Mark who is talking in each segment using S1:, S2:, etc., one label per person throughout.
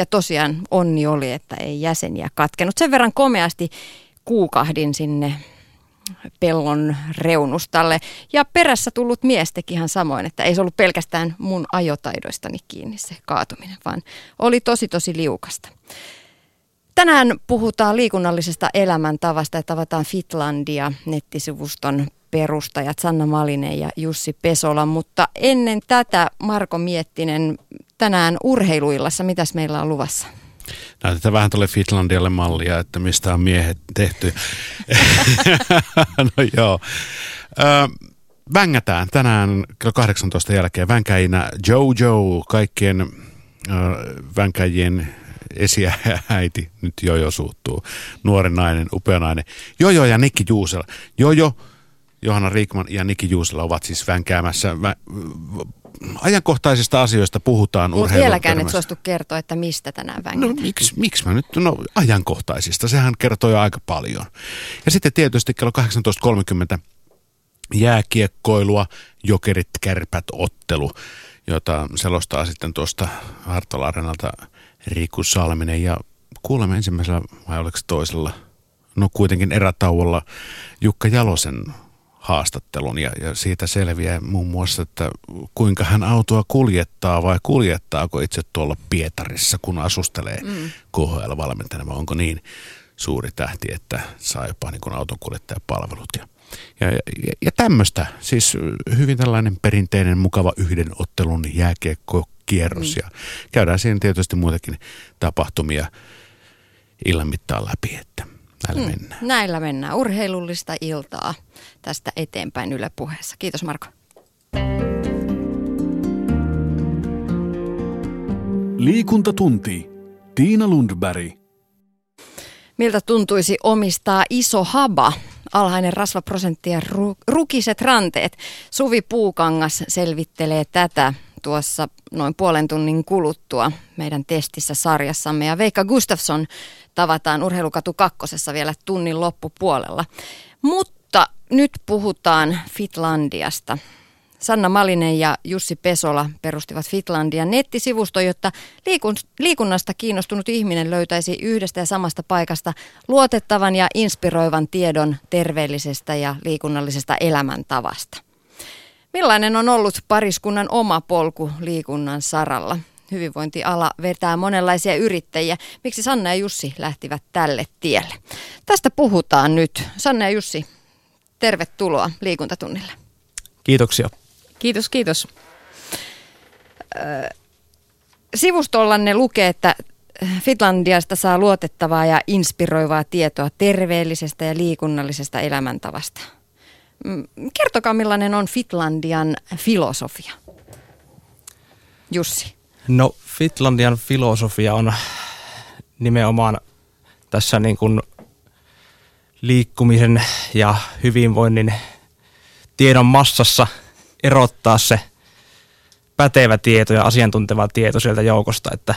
S1: Ja tosiaan onni oli, että ei jäseniä katkenut. Sen verran komeasti kuukahdin sinne pellon reunustalle. Ja perässä tullut mies teki ihan samoin, että ei se ollut pelkästään mun ajotaidoistani kiinni se kaatuminen, vaan oli tosi tosi liukasta. Tänään puhutaan liikunnallisesta elämäntavasta ja tavataan Fitlandia nettisivuston perustajat Sanna Malinen ja Jussi Pesola, mutta ennen tätä Marko Miettinen tänään urheiluillassa, mitäs meillä on luvassa?
S2: Näytetään vähän tuolle Fitlandialle mallia, että mistä on miehet tehty. no joo. Ö, vängätään tänään kello 18 jälkeen vänkäinä Jojo, kaikkien ö, vänkäjien esiä äiti, nyt Jojo suuttuu, nuori nainen, upea nainen. Jojo ja Nikki Juusela. Jojo, Johanna Riikman ja Nikki Juusela ovat siis vänkäämässä ajankohtaisista asioista puhutaan
S1: urheilun Mutta vieläkään et suostu kertoa, että mistä tänään vängitään.
S2: No miksi, miksi mä nyt, no ajankohtaisista, sehän kertoo jo aika paljon. Ja sitten tietysti kello 18.30 jääkiekkoilua, jokerit, kärpät, ottelu, jota selostaa sitten tuosta Hartola Arenalta Riku Salminen. Ja kuulemme ensimmäisellä vai oliko toisella, no kuitenkin erätauolla Jukka Jalosen haastattelun ja, ja siitä selviää muun muassa, että kuinka hän autoa kuljettaa vai kuljettaako itse tuolla Pietarissa, kun asustelee mm. KHL-valmentajana, onko niin suuri tähti, että saa jopa niin kuin autonkuljettajapalvelut ja, ja, ja, ja tämmöistä, siis hyvin tällainen perinteinen mukava yhden ottelun jääkiekko kierros mm. ja käydään siinä tietysti muitakin tapahtumia illan mittaan läpi, että näillä mm, mennään.
S1: Näillä mennään. Urheilullista iltaa tästä eteenpäin Yle puheessa. Kiitos Marko.
S3: Liikuntatunti. Tiina Lundberg.
S1: Miltä tuntuisi omistaa iso haba? Alhainen rasvaprosentti ja ru- rukiset ranteet. Suvi Puukangas selvittelee tätä tuossa noin puolen tunnin kuluttua meidän testissä sarjassamme. Ja Veikka Gustafsson tavataan Urheilukatu kakkosessa vielä tunnin loppupuolella. Mutta nyt puhutaan Fitlandiasta. Sanna Malinen ja Jussi Pesola perustivat Fitlandian nettisivusto, jotta liikunnasta kiinnostunut ihminen löytäisi yhdestä ja samasta paikasta luotettavan ja inspiroivan tiedon terveellisestä ja liikunnallisesta elämäntavasta. Millainen on ollut pariskunnan oma polku liikunnan saralla? Hyvinvointiala vetää monenlaisia yrittäjiä. Miksi Sanna ja Jussi lähtivät tälle tielle? Tästä puhutaan nyt. Sanna ja Jussi, tervetuloa liikuntatunnille.
S4: Kiitoksia.
S1: Kiitos, kiitos. Sivustollanne lukee, että Finlandiasta saa luotettavaa ja inspiroivaa tietoa terveellisestä ja liikunnallisesta elämäntavasta – kertokaa millainen on Fitlandian filosofia. Jussi.
S4: No Fitlandian filosofia on nimenomaan tässä niin kuin liikkumisen ja hyvinvoinnin tiedon massassa erottaa se pätevä tieto ja asiantunteva tieto sieltä joukosta, että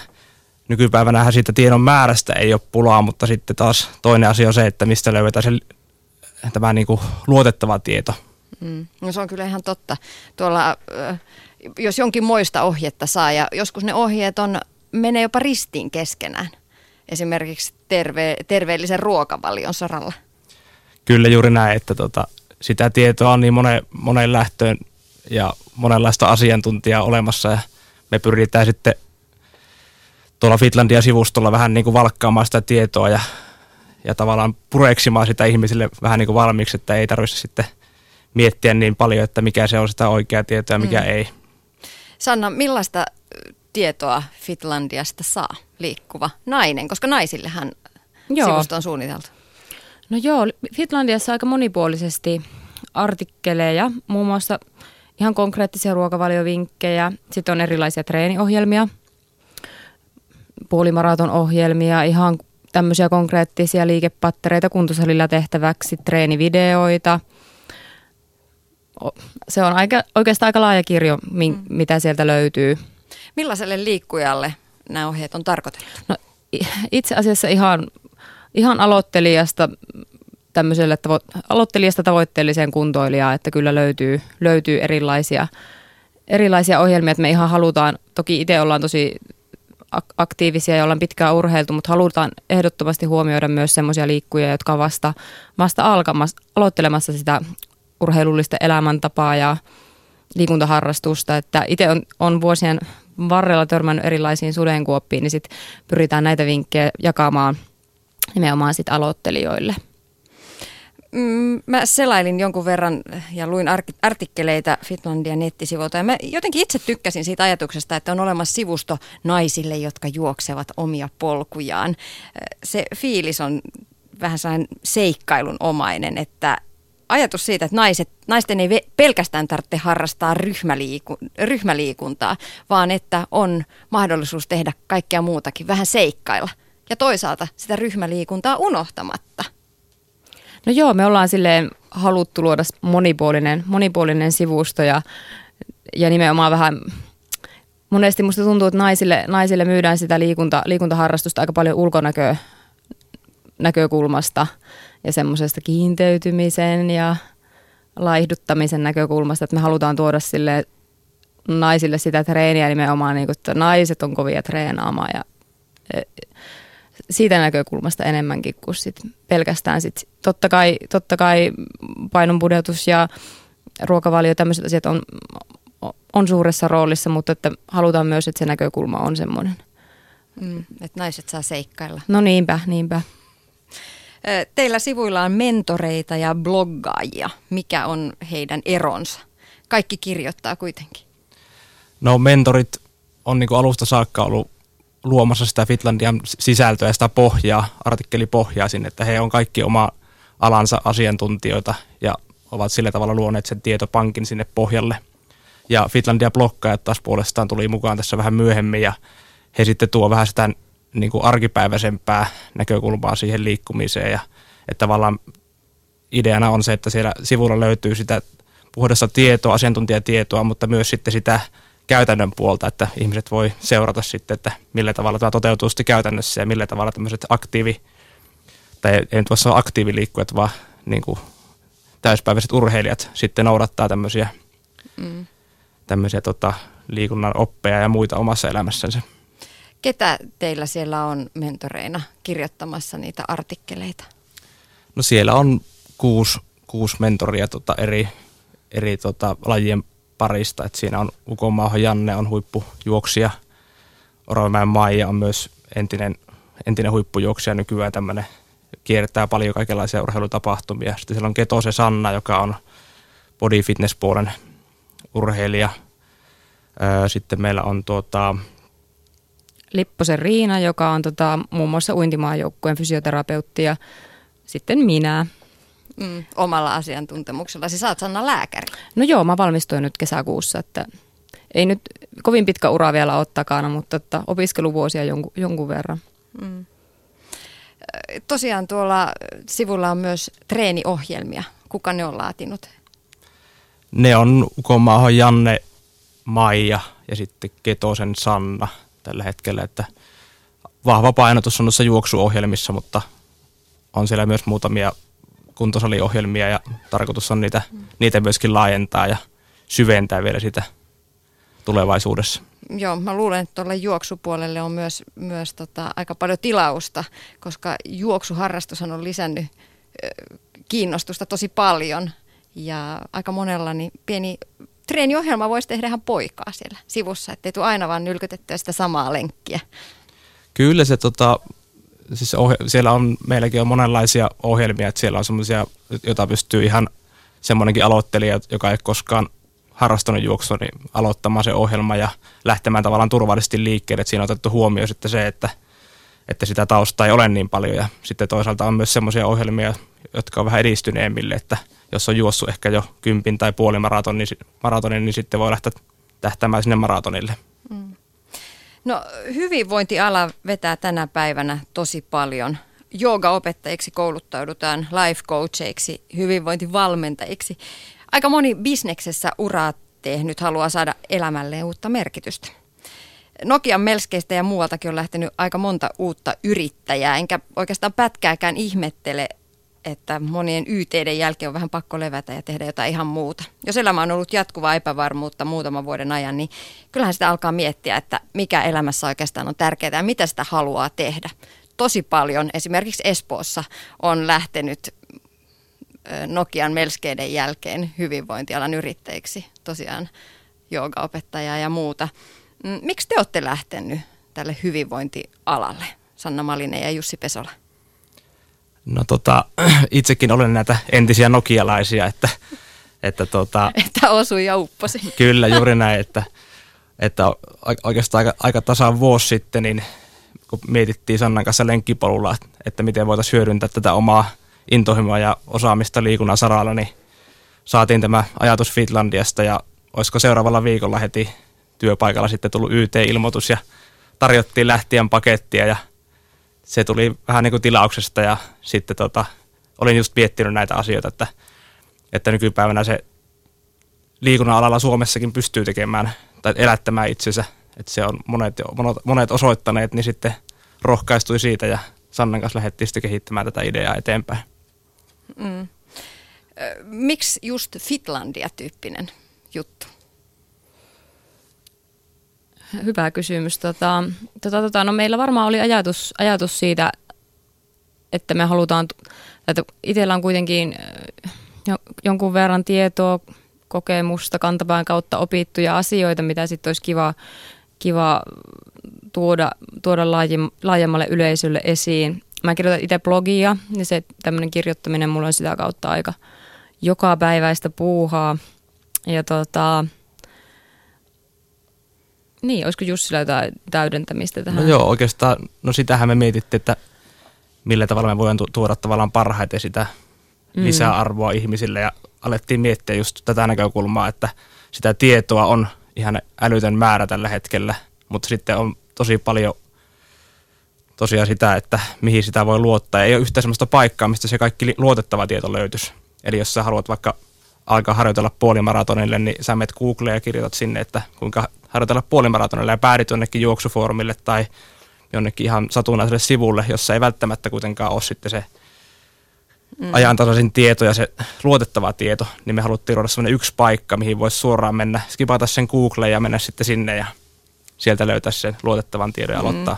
S4: nykypäivänähän siitä tiedon määrästä ei ole pulaa, mutta sitten taas toinen asia on se, että mistä löydetään se tämä niin kuin luotettava tieto.
S1: Mm. No se on kyllä ihan totta. Tuolla, jos jonkin moista ohjetta saa ja joskus ne ohjeet on, menee jopa ristiin keskenään. Esimerkiksi terve, terveellisen ruokavalion saralla.
S4: Kyllä juuri näin, että tota, sitä tietoa on niin monen, monen lähtöön ja monenlaista asiantuntijaa olemassa ja me pyritään sitten tuolla Fitlandia sivustolla vähän niin kuin valkkaamaan sitä tietoa ja ja tavallaan pureksimaan sitä ihmisille vähän niin kuin valmiiksi, että ei tarvitse sitten miettiä niin paljon, että mikä se on sitä oikeaa tietoa ja mikä mm. ei.
S1: Sanna, millaista tietoa Fitlandiasta saa liikkuva nainen, koska naisillehan joo. sivusto on suunniteltu?
S5: No joo, Fitlandiassa aika monipuolisesti artikkeleja, muun muassa ihan konkreettisia ruokavaliovinkkejä, sitten on erilaisia treeniohjelmia, puolimaraton ohjelmia, ihan tämmöisiä konkreettisia liikepattereita kuntosalilla tehtäväksi, treenivideoita. Se on aika, oikeastaan aika laaja kirjo, mm. mitä sieltä löytyy.
S1: Millaiselle liikkujalle nämä ohjeet on tarkoitettu? No,
S5: itse asiassa ihan, ihan aloittelijasta tämmöiselle tavo- aloittelijasta tavoitteelliseen kuntoilijaan, että kyllä löytyy, löytyy erilaisia, erilaisia ohjelmia, että me ihan halutaan, toki itse ollaan tosi aktiivisia ja ollaan pitkään urheiltu, mutta halutaan ehdottomasti huomioida myös semmoisia liikkuja, jotka vasta, vasta alkamassa, aloittelemassa sitä urheilullista elämäntapaa ja liikuntaharrastusta. Että itse on, on vuosien varrella törmännyt erilaisiin sudenkuoppiin, niin sit pyritään näitä vinkkejä jakamaan nimenomaan sit aloittelijoille.
S1: Mm, mä selailin jonkun verran ja luin artikkeleita Fitlandian nettisivuilta ja mä jotenkin itse tykkäsin siitä ajatuksesta, että on olemassa sivusto naisille, jotka juoksevat omia polkujaan. Se fiilis on vähän sellainen seikkailun omainen, että ajatus siitä, että naiset, naisten ei pelkästään tarvitse harrastaa ryhmäliiku, ryhmäliikuntaa, vaan että on mahdollisuus tehdä kaikkea muutakin, vähän seikkailla. Ja toisaalta sitä ryhmäliikuntaa unohtamatta.
S5: No joo, me ollaan silleen haluttu luoda monipuolinen, monipuolinen sivusto ja, ja nimenomaan vähän monesti musta tuntuu, että naisille, naisille myydään sitä liikunta, liikuntaharrastusta aika paljon ulkonäköä näkökulmasta ja semmoisesta kiinteytymisen ja laihduttamisen näkökulmasta, että me halutaan tuoda sille naisille sitä treeniä nimenomaan, niin kuin, että naiset on kovia treenaamaan ja e, siitä näkökulmasta enemmänkin kuin sit pelkästään sit, totta kai, totta kai painonpudotus ja ruokavalio, tämmöiset asiat on, on suuressa roolissa, mutta että halutaan myös, että se näkökulma on semmoinen.
S1: Mm, että naiset saa seikkailla.
S5: No niinpä, niinpä.
S1: Teillä sivuilla on mentoreita ja bloggaajia. Mikä on heidän eronsa? Kaikki kirjoittaa kuitenkin.
S4: No mentorit on niin alusta saakka ollut luomassa sitä Fitlandian sisältöä ja sitä pohjaa, artikkelipohjaa sinne, että he on kaikki oma alansa asiantuntijoita ja ovat sillä tavalla luoneet sen tietopankin sinne pohjalle. Ja Fitlandia blokkaajat taas puolestaan tuli mukaan tässä vähän myöhemmin ja he sitten tuo vähän sitä niin kuin arkipäiväisempää näkökulmaa siihen liikkumiseen ja että tavallaan ideana on se, että siellä sivulla löytyy sitä puhdasta tietoa, asiantuntijatietoa, mutta myös sitten sitä käytännön puolta, että ihmiset voi seurata sitten, että millä tavalla tämä toteutuu sitten käytännössä ja millä tavalla tämmöiset aktiivi, tai ei nyt voi sanoa aktiiviliikkujat, vaan niin kuin täyspäiväiset urheilijat sitten noudattaa tämmöisiä, mm. tämmöisiä tota, liikunnan oppeja ja muita omassa elämässänsä.
S1: Ketä teillä siellä on mentoreina kirjoittamassa niitä artikkeleita?
S4: No siellä on kuusi, kuusi mentoria tota eri, eri tota lajien parista. Et siinä on Ukomaaho Janne on huippujuoksija, Oromäen Maija on myös entinen, entinen huippujuoksija nykyään tämmöinen kiertää paljon kaikenlaisia urheilutapahtumia. Sitten siellä on Ketose Sanna, joka on body fitness puolen urheilija. Sitten meillä on tuota,
S5: Lipposen Riina, joka on tota, muun muassa uintimaajoukkueen fysioterapeutti ja sitten minä.
S1: Mm, omalla asiantuntemuksella. Siis saat Sanna lääkäri.
S5: No joo, mä valmistuin nyt kesäkuussa, että ei nyt kovin pitkä ura vielä ole takana, mutta että opiskeluvuosia jonkun, jonkun verran. Mm.
S1: Tosiaan tuolla sivulla on myös treeniohjelmia. Kuka ne on laatinut?
S4: Ne on Ukomaaho Janne, Maija ja sitten Ketosen Sanna – tällä hetkellä, että vahva painotus on noissa juoksuohjelmissa, mutta on siellä myös muutamia kuntosaliohjelmia ja tarkoitus on niitä, niitä myöskin laajentaa ja syventää vielä sitä tulevaisuudessa.
S1: Joo, mä luulen, että tuolle juoksupuolelle on myös, myös tota, aika paljon tilausta, koska juoksuharrastus on lisännyt kiinnostusta tosi paljon ja aika monella niin pieni treeniohjelma voisi tehdä ihan poikaa siellä sivussa, ettei tule aina vaan nylkytettyä sitä samaa lenkkiä.
S4: Kyllä se tota, siis ohje- siellä on, meilläkin on monenlaisia ohjelmia, että siellä on semmoisia, joita pystyy ihan semmoinenkin aloittelija, joka ei koskaan harrastanut juoksua, niin aloittamaan se ohjelma ja lähtemään tavallaan turvallisesti liikkeelle. Että siinä on otettu huomioon sitten se, että, että sitä taustaa ei ole niin paljon. Ja sitten toisaalta on myös semmoisia ohjelmia, jotka on vähän edistyneemmille, että – jos on juossut ehkä jo kympin tai puoli maratonin, maratonin niin sitten voi lähteä tähtämään sinne maratonille.
S1: No hyvinvointiala vetää tänä päivänä tosi paljon. Joogaopettajiksi kouluttaudutaan, life coacheiksi, hyvinvointivalmentajiksi. Aika moni bisneksessä uraa tehnyt haluaa saada elämälleen uutta merkitystä. Nokian melskeistä ja muualtakin on lähtenyt aika monta uutta yrittäjää, enkä oikeastaan pätkääkään ihmettele, että monien YTiden jälkeen on vähän pakko levätä ja tehdä jotain ihan muuta. Jos elämä on ollut jatkuvaa epävarmuutta muutaman vuoden ajan, niin kyllähän sitä alkaa miettiä, että mikä elämässä oikeastaan on tärkeää ja mitä sitä haluaa tehdä. Tosi paljon, esimerkiksi Espoossa, on lähtenyt Nokian melskeiden jälkeen hyvinvointialan yrittäjiksi, tosiaan joogaopettajaa ja muuta. Mm, miksi te olette lähtenyt tälle hyvinvointialalle, Sanna Malinen ja Jussi Pesola?
S4: No tota, itsekin olen näitä entisiä nokialaisia, että, että tota,
S1: Että osui ja upposi.
S4: Kyllä, juuri näin, että, että oikeastaan aika, aika tasan vuosi sitten, niin kun mietittiin Sannan kanssa lenkkipolulla, että miten voitaisiin hyödyntää tätä omaa intohimoa ja osaamista liikunnan saralla, niin saatiin tämä ajatus Finlandiasta ja olisiko seuraavalla viikolla heti työpaikalla sitten tullut YT-ilmoitus ja tarjottiin lähtien pakettia ja se tuli vähän niin kuin tilauksesta ja sitten tota, olin just miettinyt näitä asioita, että, että nykypäivänä se liikunnan alalla Suomessakin pystyy tekemään tai elättämään itsensä, että se on monet, monet osoittaneet, niin sitten rohkaistui siitä ja Sannan kanssa lähdettiin sitten kehittämään tätä ideaa eteenpäin. Mm.
S1: Miksi just Fitlandia-tyyppinen juttu?
S5: Hyvä kysymys. Tota, tota, tota, no meillä varmaan oli ajatus, ajatus siitä, että me halutaan, että itsellä on kuitenkin jo, jonkun verran tietoa, kokemusta kantapään kautta opittuja asioita, mitä sitten olisi kiva, kiva tuoda, tuoda laajemmalle yleisölle esiin. Mä kirjoitan itse blogia ja se tämmöinen kirjoittaminen mulla on sitä kautta aika joka päiväistä puuhaa. Ja tota, niin, olisiko Jussilla jotain täydentämistä tähän?
S4: No joo, oikeastaan, no sitähän me mietittiin, että millä tavalla me voidaan tuoda tavallaan parhaiten sitä mm. lisäarvoa ihmisille ja alettiin miettiä just tätä näkökulmaa, että sitä tietoa on ihan älytön määrä tällä hetkellä, mutta sitten on tosi paljon tosiaan sitä, että mihin sitä voi luottaa. Ei ole yhtään sellaista paikkaa, mistä se kaikki luotettava tieto löytyisi. Eli jos sä haluat vaikka alkaa harjoitella puolimaratonille, niin sä menet Googleen ja kirjoitat sinne, että kuinka harjoitella puolimaratonille ja päädyt jonnekin juoksufoorumille tai jonnekin ihan satunnaiselle sivulle, jossa ei välttämättä kuitenkaan ole sitten se mm. ajantasaisin tieto ja se luotettava tieto, niin me haluttiin luoda sellainen yksi paikka, mihin voisi suoraan mennä, skipata sen Googleen ja mennä sitten sinne ja sieltä löytää sen luotettavan tiedon ja mm. aloittaa.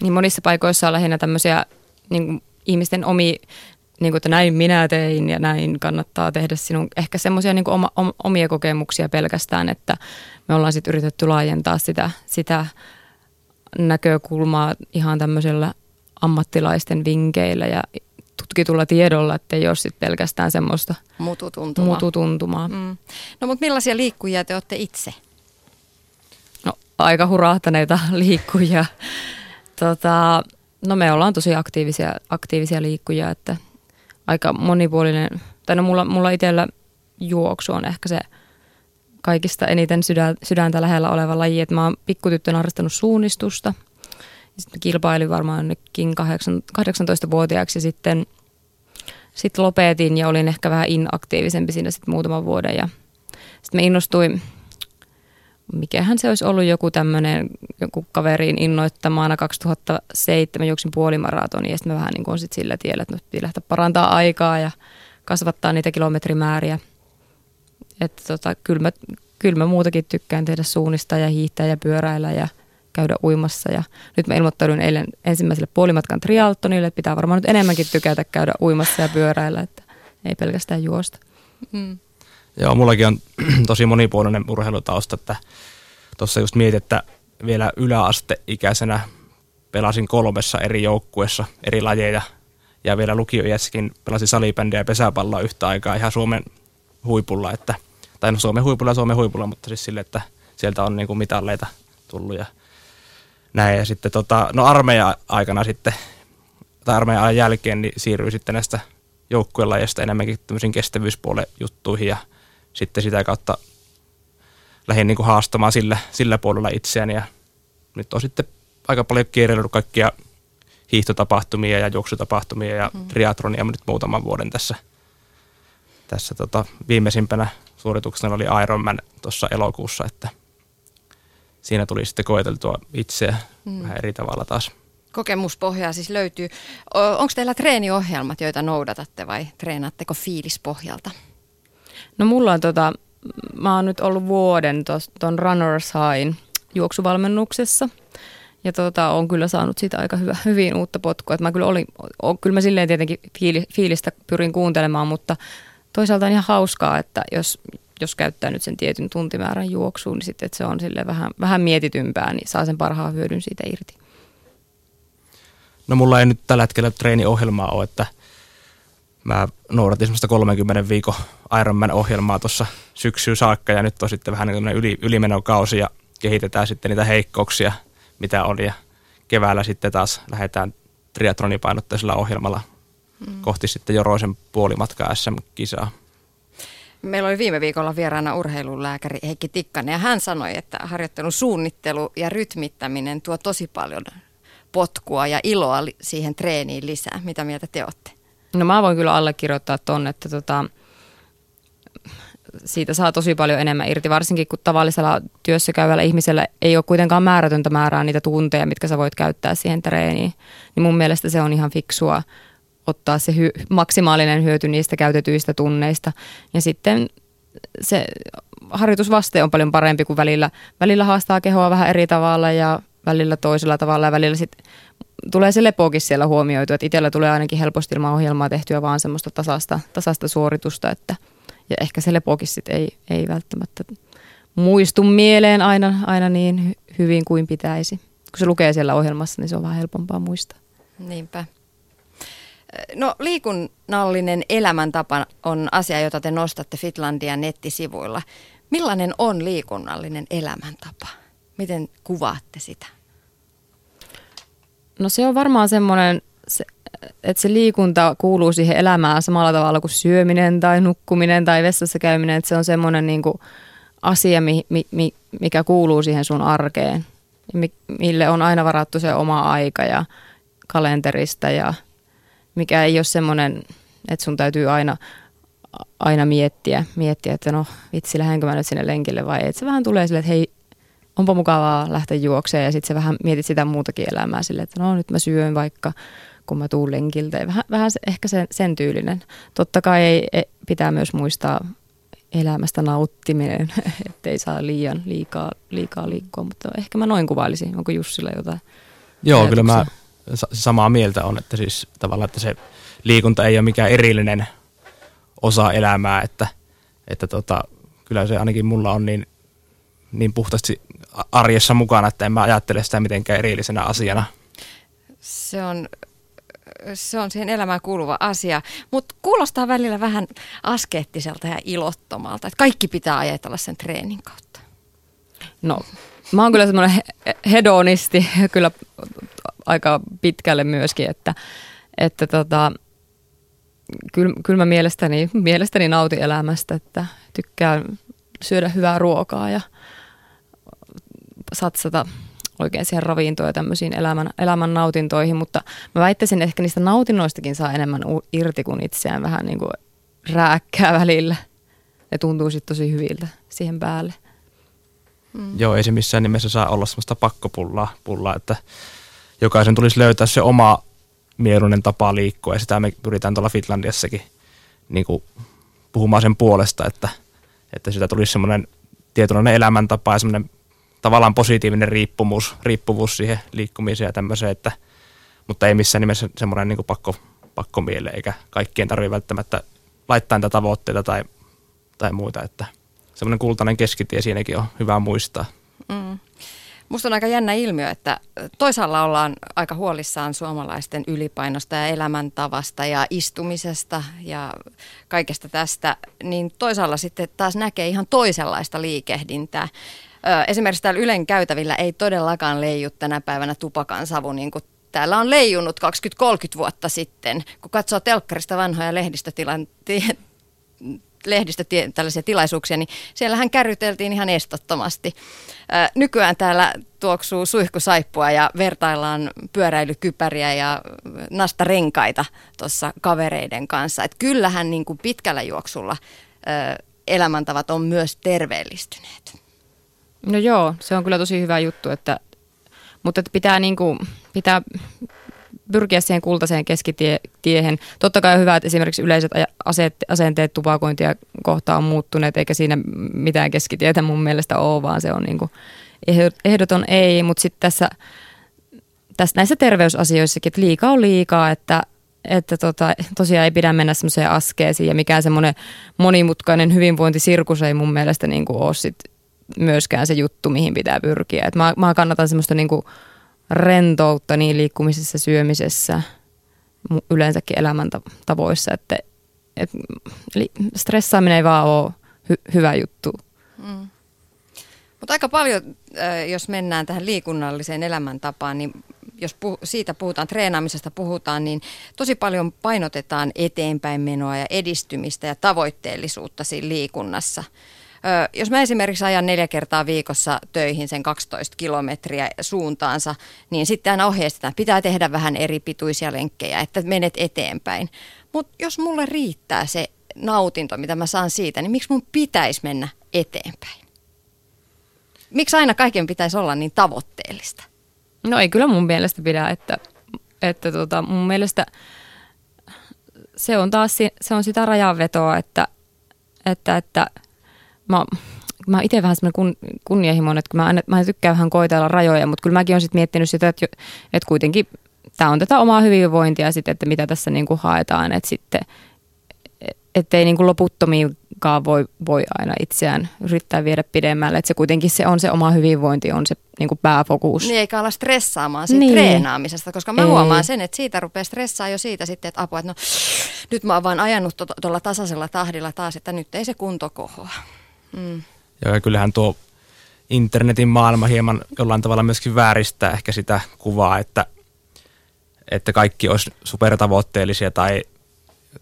S5: Niin monissa paikoissa on lähinnä tämmöisiä niin ihmisten omi niin kuin, että näin minä tein ja näin kannattaa tehdä sinun ehkä semmoisia niin oma, omia kokemuksia pelkästään, että me ollaan sitten yritetty laajentaa sitä, sitä näkökulmaa ihan tämmöisellä ammattilaisten vinkeillä ja tutkitulla tiedolla, että ei ole sitten pelkästään semmoista
S1: mututuntumaa.
S5: mututuntumaa.
S1: Mm. No mutta millaisia liikkujia te olette itse?
S5: No aika hurahtaneita liikkujia. Tota, no me ollaan tosi aktiivisia, aktiivisia liikkujia, että aika monipuolinen, tai no mulla, mulla itsellä juoksu on ehkä se kaikista eniten sydän, sydäntä lähellä oleva laji, että mä oon pikkutyttönä harrastanut suunnistusta. Sitten kilpailin varmaan jonnekin 18-vuotiaaksi ja sitten sit lopetin ja olin ehkä vähän inaktiivisempi siinä sitten muutaman vuoden. Ja sitten me innostuin mikähän se olisi ollut joku tämmöinen joku kaveriin innoittamana 2007 juoksin puolimaratoni ja sitten mä vähän niin kuin sit sillä tiellä, että pitää lähteä parantaa aikaa ja kasvattaa niitä kilometrimääriä. Että tota, kyllä, mä, kyllä mä muutakin tykkään tehdä suunnista ja hiihtää ja pyöräillä ja käydä uimassa. Ja nyt mä ilmoittauduin eilen ensimmäiselle puolimatkan trialtonille, että pitää varmaan nyt enemmänkin tykätä käydä uimassa ja pyöräillä, että ei pelkästään juosta. Mm.
S4: Joo, mullakin on tosi monipuolinen urheilutausta, että tuossa just mietin, että vielä yläasteikäisenä pelasin kolmessa eri joukkuessa eri lajeja ja vielä lukioiässäkin pelasin salibändiä ja pesäpalloa yhtä aikaa ihan Suomen huipulla, että, tai no Suomen huipulla ja Suomen huipulla, mutta siis sille, että sieltä on niinku mitalleita tullut ja näin. Ja sitten tota, no armeijan aikana sitten, tai armeijan jälkeen, niin siirryin sitten näistä joukkuelajeista enemmänkin tämmöisiin kestävyyspuolen juttuihin ja sitten sitä kautta lähdin niin kuin haastamaan sillä, sillä puolella itseäni ja nyt on sitten aika paljon kierrellyt kaikkia hiihtotapahtumia ja juoksutapahtumia ja mm. triatronia nyt muutaman vuoden tässä, tässä tota, viimeisimpänä suorituksena oli Ironman tuossa elokuussa, että siinä tuli sitten koeteltua itseä mm. vähän eri tavalla taas.
S1: Kokemuspohjaa siis löytyy. Onko teillä treeniohjelmat, joita noudatatte vai treenaatteko fiilispohjalta?
S5: No mulla on tota, mä oon nyt ollut vuoden tuon Runners Highin juoksuvalmennuksessa. Ja tota, on kyllä saanut siitä aika hyvä, hyvin uutta potkua. Et mä kyllä, olin, o, kyllä mä silleen tietenkin fiili, fiilistä pyrin kuuntelemaan, mutta toisaalta on ihan hauskaa, että jos, jos käyttää nyt sen tietyn tuntimäärän juoksuun, niin sitten se on sille vähän, vähän mietitympää, niin saa sen parhaan hyödyn siitä irti.
S4: No mulla ei nyt tällä hetkellä treeniohjelmaa ole, että mä noudatin semmoista 30 viikon Ironman-ohjelmaa tuossa syksyyn saakka ja nyt on sitten vähän niin yli, ylimenokausi ja kehitetään sitten niitä heikkouksia, mitä on ja keväällä sitten taas lähdetään triatronipainotteisella ohjelmalla mm. kohti sitten Joroisen puolimatkaa SM-kisaa.
S1: Meillä oli viime viikolla vieraana urheilulääkäri Heikki Tikkanen ja hän sanoi, että harjoittelun suunnittelu ja rytmittäminen tuo tosi paljon potkua ja iloa siihen treeniin lisää. Mitä mieltä te olette?
S5: No mä voin kyllä allekirjoittaa ton, että tota, siitä saa tosi paljon enemmän irti, varsinkin kun tavallisella työssä käyvällä ihmisellä ei ole kuitenkaan määrätöntä määrää niitä tunteja, mitkä sä voit käyttää siihen treeniin. Niin mun mielestä se on ihan fiksua ottaa se hy- maksimaalinen hyöty niistä käytetyistä tunneista. Ja sitten se harjoitusvaste on paljon parempi kuin välillä. Välillä haastaa kehoa vähän eri tavalla ja välillä toisella tavalla ja välillä sitten tulee se lepokin siellä huomioitu, että itsellä tulee ainakin helposti ilman ohjelmaa tehtyä vaan semmoista tasasta, tasasta suoritusta, että ja ehkä se lepokin sitten ei, ei välttämättä muistu mieleen aina, aina niin hyvin kuin pitäisi. Kun se lukee siellä ohjelmassa, niin se on vähän helpompaa muistaa.
S1: Niinpä. No liikunnallinen elämäntapa on asia, jota te nostatte Fitlandian nettisivuilla. Millainen on liikunnallinen elämäntapa? Miten kuvaatte sitä?
S5: No se on varmaan semmoinen, se, että se liikunta kuuluu siihen elämään samalla tavalla kuin syöminen tai nukkuminen tai vessassa käyminen. Että se on semmoinen niin kuin asia, mi, mi, mikä kuuluu siihen sun arkeen, mille on aina varattu se oma aika ja kalenterista ja mikä ei ole semmoinen, että sun täytyy aina, aina miettiä, miettiä, että no vitsi, lähdenkö mä nyt sinne lenkille vai ei. Se vähän tulee silleen, että hei, onpa mukavaa lähteä juokseen ja sitten sä vähän mietit sitä muutakin elämää silleen, että no nyt mä syön vaikka kun mä tuun lenkiltä. Ja vähän, vähän ehkä sen, sen tyylinen. Totta kai ei, ei, pitää myös muistaa elämästä nauttiminen, ettei saa liian liikaa, liikaa liikkua, mutta ehkä mä noin kuvailisin. Onko Jussilla jotain
S4: Joo, ajatuksia? kyllä mä samaa mieltä on, että siis tavallaan, että se liikunta ei ole mikään erillinen osa elämää, että, että tota, kyllä se ainakin mulla on niin, niin puhtaasti arjessa mukana, että en mä ajattele sitä mitenkään erillisenä asiana.
S1: Se on, se on siihen elämään kuuluva asia, mutta kuulostaa välillä vähän askeettiselta ja ilottomalta, että kaikki pitää ajatella sen treenin kautta.
S5: No, mä oon kyllä semmoinen hedonisti kyllä aika pitkälle myöskin, että, että tota, kyllä, kyllä mä mielestäni, mielestäni nautin elämästä, että tykkään syödä hyvää ruokaa ja satsata oikein siihen ravintoon ja tämmöisiin elämän, elämän nautintoihin, mutta mä väittäisin, että ehkä niistä nautinnoistakin saa enemmän irti kuin itseään vähän niin kuin rääkkää välillä. Ne tuntuu sitten tosi hyviltä siihen päälle.
S4: Mm. Joo, ei se missään nimessä saa olla semmoista pakkopullaa, pullaa, että jokaisen tulisi löytää se oma mieluinen tapa liikkua ja sitä me pyritään tuolla Finlandiassakin niin kuin puhumaan sen puolesta, että, että sitä tulisi semmoinen tietynlainen elämäntapa ja semmoinen tavallaan positiivinen riippuvuus, riippuvuus siihen liikkumiseen ja tämmöiseen, että, mutta ei missään nimessä semmoinen niin pakko, pakko miele, eikä kaikkien tarvitse välttämättä laittaa niitä tavoitteita tai, tai muuta, että semmoinen kultainen keskitie siinäkin on hyvä muistaa. Mm.
S1: Musta on aika jännä ilmiö, että toisaalla ollaan aika huolissaan suomalaisten ylipainosta ja elämäntavasta ja istumisesta ja kaikesta tästä, niin toisaalla sitten taas näkee ihan toisenlaista liikehdintää. Esimerkiksi täällä Ylen käytävillä ei todellakaan leiju tänä päivänä tupakan savu niin kuin täällä on leijunut 20-30 vuotta sitten. Kun katsoo telkkarista vanhoja lehdistötilanteita, lehdistö tällaisia tilaisuuksia, niin siellähän kärryteltiin ihan estottomasti. Nykyään täällä tuoksuu suihkusaippua ja vertaillaan pyöräilykypäriä ja nastarenkaita tuossa kavereiden kanssa. Et kyllähän niin kuin pitkällä juoksulla elämäntavat on myös terveellistyneet.
S5: No joo, se on kyllä tosi hyvä juttu, että, mutta että pitää niin kuin pitää pyrkiä siihen kultaiseen keskitiehen. Totta kai on hyvä, että esimerkiksi yleiset aseet, asenteet tupakointia kohtaan on muuttuneet, eikä siinä mitään keskitietä mun mielestä ole, vaan se on niin kuin ehdoton ei, mutta sitten tässä, tässä näissä terveysasioissakin, että liikaa on liikaa, että, että tota, tosiaan ei pidä mennä semmoiseen askeesiin ja mikään semmoinen monimutkainen hyvinvointisirkus ei mun mielestä niin kuin ole sit myöskään se juttu, mihin pitää pyrkiä. Et mä, mä kannatan semmoista niin kuin rentoutta niin liikkumisessa, syömisessä, yleensäkin elämäntavoissa, että, että stressaaminen ei vaan ole hy, hyvä juttu. Mm.
S1: Mutta aika paljon, jos mennään tähän liikunnalliseen elämäntapaan, niin jos puh- siitä puhutaan, treenaamisesta puhutaan, niin tosi paljon painotetaan eteenpäin menoa ja edistymistä ja tavoitteellisuutta siinä liikunnassa. Jos mä esimerkiksi ajan neljä kertaa viikossa töihin sen 12 kilometriä suuntaansa, niin sitten aina ohjeistetaan, pitää tehdä vähän eri pituisia lenkkejä, että menet eteenpäin. Mutta jos mulle riittää se nautinto, mitä mä saan siitä, niin miksi mun pitäisi mennä eteenpäin? Miksi aina kaiken pitäisi olla niin tavoitteellista?
S5: No ei kyllä mun mielestä pidä, että, että tota, mun mielestä se on taas se on sitä rajanvetoa, että, että, että mä, mä itse vähän semmoinen kun, kunnianhimoinen, että mä, mä tykkään vähän koitella rajoja, mutta kyllä mäkin olen sitten miettinyt sitä, että, että kuitenkin tämä on tätä omaa hyvinvointia sitten, että mitä tässä niin kuin haetaan, että sitten ettei niin kuin loputtomiinkaan voi, voi aina itseään yrittää viedä pidemmälle. Että se kuitenkin se on se oma hyvinvointi, on se niin kuin pääfokus.
S1: Niin eikä olla stressaamaan siitä niin. treenaamisesta, koska mä Ei. huomaan sen, että siitä rupeaa stressaa jo siitä sitten, että apua, että no nyt mä oon vaan ajanut tuolla tasaisella tahdilla taas, että nyt ei se kunto kohoa.
S4: Mm. Ja kyllähän tuo internetin maailma hieman jollain tavalla myöskin vääristää ehkä sitä kuvaa, että, että kaikki olisi supertavoitteellisia tai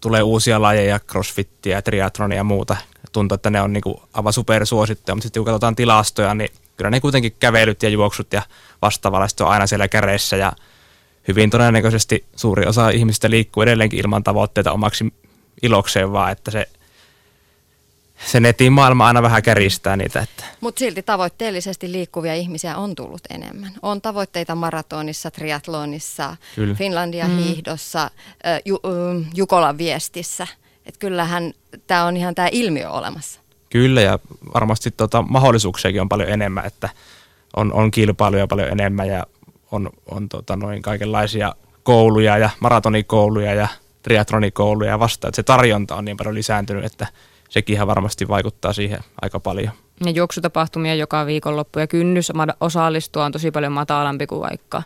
S4: tulee uusia lajeja, crossfittiä, triathronia ja muuta. Tuntuu, että ne on niin aivan supersuosittuja, mutta sitten kun katsotaan tilastoja, niin kyllä ne kuitenkin kävelyt ja juoksut ja vastaavalliset on aina siellä käreissä ja hyvin todennäköisesti suuri osa ihmistä liikkuu edelleenkin ilman tavoitteita omaksi ilokseen, vaan että se – se netin maailma aina vähän käristää niitä. Että.
S1: Mutta silti tavoitteellisesti liikkuvia ihmisiä on tullut enemmän. On tavoitteita maratonissa, triatlonissa, Kyllä. Finlandia mm. hiihdossa, ju, Jukolan viestissä. Et kyllähän tämä on ihan tämä ilmiö olemassa.
S4: Kyllä ja varmasti tota, mahdollisuuksiakin on paljon enemmän, että on, on kilpailuja paljon enemmän ja on, on tota, noin kaikenlaisia kouluja ja maratonikouluja ja triatronikouluja ja vasta, että se tarjonta on niin paljon lisääntynyt, että – sekin varmasti vaikuttaa siihen aika paljon.
S5: Ja juoksutapahtumia joka viikonloppu ja kynnys osallistua on tosi paljon matalampi kuin vaikka,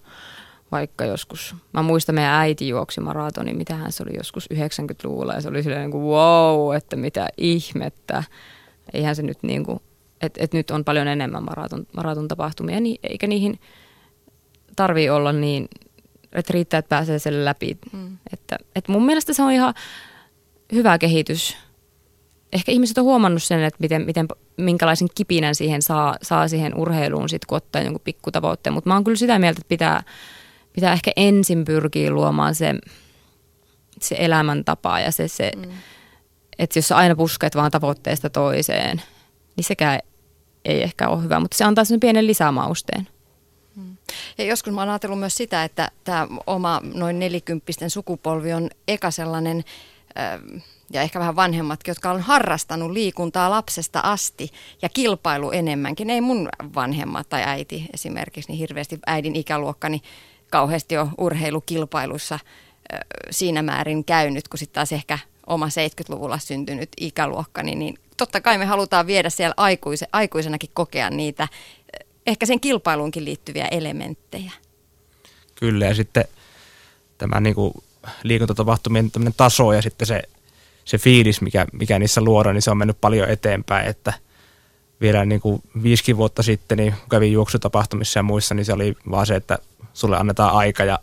S5: vaikka joskus. Mä muistan meidän äiti juoksi maratoni, mitähän se oli joskus 90-luvulla ja se oli silleen niin kuin wow, että mitä ihmettä. Eihän se nyt niin kuin, että et nyt on paljon enemmän maraton, maraton tapahtumia, niin, eikä niihin tarvii olla niin, että riittää, että pääsee sen läpi. Mm. Että, että mun mielestä se on ihan hyvä kehitys ehkä ihmiset on huomannut sen, että miten, miten, minkälaisen kipinän siihen saa, saa siihen urheiluun sit, kun ottaa jonkun pikkutavoitteen. Mutta mä oon kyllä sitä mieltä, että pitää, pitää ehkä ensin pyrkiä luomaan se, se elämäntapa ja se, se mm. että jos sä aina pusket vaan tavoitteesta toiseen, niin sekään ei ehkä ole hyvä, mutta se antaa sen pienen lisämausteen.
S1: Mm. Ja joskus mä oon ajatellut myös sitä, että tämä oma noin nelikymppisten sukupolvi on eka sellainen... Äh, ja ehkä vähän vanhemmatkin, jotka on harrastanut liikuntaa lapsesta asti ja kilpailu enemmänkin. Ei mun vanhemmat tai äiti esimerkiksi, niin hirveästi äidin ikäluokkani kauheasti on urheilukilpailussa siinä määrin käynyt, kun sitten taas ehkä oma 70-luvulla syntynyt ikäluokkani, niin totta kai me halutaan viedä siellä aikuise, aikuisenakin kokea niitä ehkä sen kilpailuunkin liittyviä elementtejä.
S4: Kyllä ja sitten tämä niin kuin liikuntatapahtumien taso ja sitten se se fiilis, mikä, mikä niissä luodaan, niin se on mennyt paljon eteenpäin, että vielä niin kuin viisikin vuotta sitten, niin kun kävin juoksutapahtumissa ja muissa, niin se oli vaan se, että sulle annetaan aika ja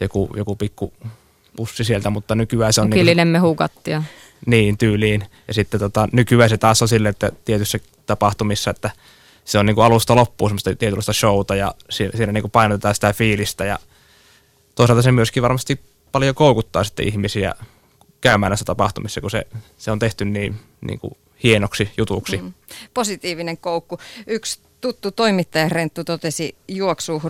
S4: joku, joku pikku pussi sieltä, mutta nykyään se on...
S5: Ukillinen niin mehukattia.
S4: Niin, tyyliin. Ja sitten tota, nykyään se taas on sille, että tietyissä tapahtumissa, että se on niin kuin alusta loppuun semmoista tietynlaista showta ja siinä niin kuin painotetaan sitä fiilistä ja toisaalta se myöskin varmasti paljon koukuttaa sitten ihmisiä käymään näissä tapahtumissa, kun se, se on tehty niin, niin kuin hienoksi jutuksi. Mm.
S1: Positiivinen koukku. Yksi tuttu toimittaja Renttu totesi juoksuun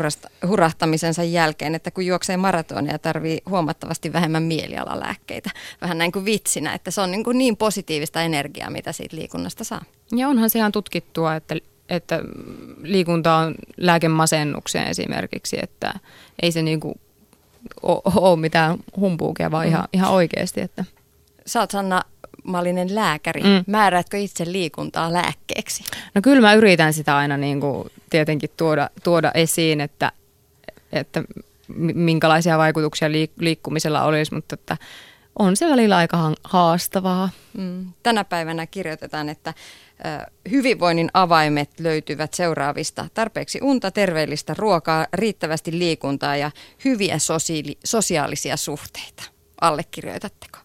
S1: hurahtamisensa jälkeen, että kun juoksee maratonia tarvii huomattavasti vähemmän mielialalääkkeitä. Vähän näin kuin vitsinä, että se on niin, kuin niin positiivista energiaa, mitä siitä liikunnasta saa.
S5: Ja onhan se ihan tutkittua, että, että liikunta on lääkemasennukseen esimerkiksi, että ei se niin kuin ole mitään humpuukia, vaan mm. ihan, ihan oikeasti. Että.
S1: Sä oot Sanna Mallinen lääkäri. Mm. Määräätkö itse liikuntaa lääkkeeksi?
S5: No kyllä mä yritän sitä aina niin kuin tietenkin tuoda, tuoda esiin, että, että minkälaisia vaikutuksia liikkumisella olisi, mutta että on se välillä aika haastavaa.
S1: Mm. Tänä päivänä kirjoitetaan, että hyvinvoinnin avaimet löytyvät seuraavista. Tarpeeksi unta, terveellistä ruokaa, riittävästi liikuntaa ja hyviä sosiaali- sosiaalisia suhteita. Allekirjoitatteko?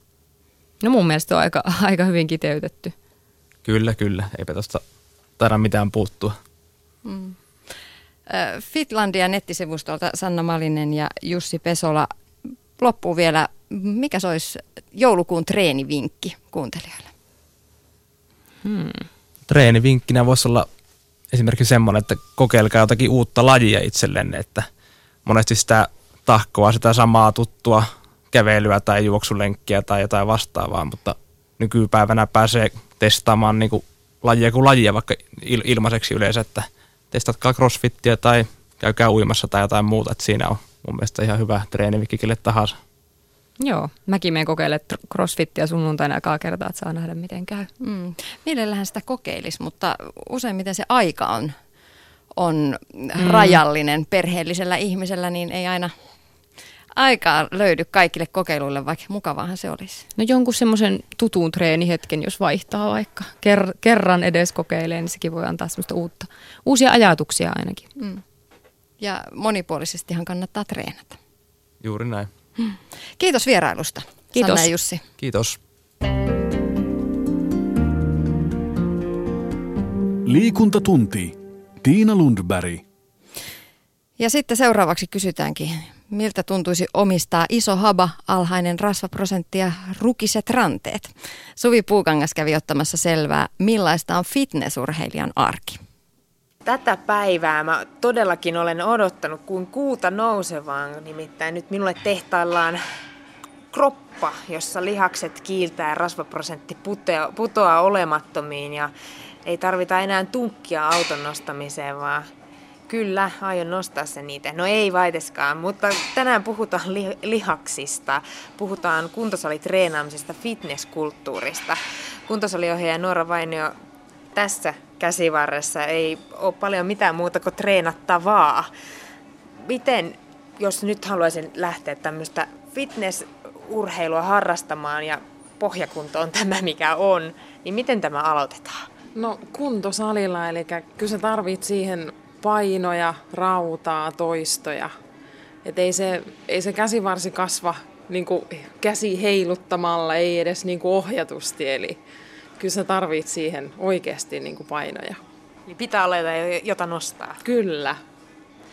S5: No mun mielestä on aika, aika hyvin kiteytetty.
S4: Kyllä, kyllä. Eipä tuosta taida mitään puuttua.
S1: Mm. Fitlandia nettisivustolta Sanna Malinen ja Jussi Pesola. Loppuu vielä, mikä se olisi joulukuun treenivinkki kuuntelijoille?
S4: Hmm. Treenivinkkinä voisi olla esimerkiksi semmoinen, että kokeilkaa jotakin uutta lajia itsellenne, että monesti sitä tahkoa, sitä samaa tuttua kävelyä tai juoksulenkkiä tai jotain vastaavaa, mutta nykypäivänä pääsee testaamaan niin kuin lajia kuin lajia vaikka il- ilmaiseksi yleensä, että testatkaa crossfittiä tai käykää uimassa tai jotain muuta, että siinä on mun mielestä ihan hyvä treeni kelle tahansa.
S5: Joo, mäkin menen kokeilemaan crossfittiä sunnuntaina aikaa kertaa, että saa nähdä miten käy.
S1: Mm. Mielellähän sitä kokeilisi, mutta useimmiten se aika on, on mm. rajallinen perheellisellä ihmisellä, niin ei aina aikaa löydy kaikille kokeiluille, vaikka mukavahan se olisi.
S5: No jonkun semmoisen tutun treenihetken, jos vaihtaa vaikka ker- kerran edes kokeilee, niin sekin voi antaa semmoista uutta, uusia ajatuksia ainakin. Mm.
S1: Ja monipuolisestihan kannattaa treenata.
S4: Juuri näin.
S1: Kiitos vierailusta, Kiitos. Sanna ja Jussi.
S4: Kiitos.
S3: Liikuntatunti. Tiina Lundberg.
S1: Ja sitten seuraavaksi kysytäänkin, miltä tuntuisi omistaa iso haba, alhainen rasvaprosentti ja rukiset ranteet. Suvi Puukangas kävi ottamassa selvää, millaista on fitnessurheilijan arki.
S6: Tätä päivää mä todellakin olen odottanut kuin kuuta nousevaan, nimittäin nyt minulle tehtaillaan kroppa, jossa lihakset kiiltää ja rasvaprosentti putoaa, putoaa olemattomiin ja ei tarvita enää tunkkia auton nostamiseen, vaan Kyllä, aion nostaa sen niitä. No ei vaiteskaan, mutta tänään puhutaan li- lihaksista, puhutaan kuntosalitreenaamisesta, fitnesskulttuurista. Kuntosaliohjaaja Noora Vainio tässä käsivarressa ei ole paljon mitään muuta kuin treenattavaa. Miten, jos nyt haluaisin lähteä tämmöistä fitnessurheilua harrastamaan ja pohjakunto on tämä mikä on, niin miten tämä aloitetaan?
S7: No kuntosalilla, eli kyllä sä tarvit siihen painoja, rautaa, toistoja. Et ei, se, ei se käsivarsi kasva niin kuin käsi heiluttamalla, ei edes niin kuin ohjatusti. Eli kyllä sä tarvit siihen oikeasti niin kuin painoja.
S6: Niin pitää olla jota nostaa.
S7: Kyllä.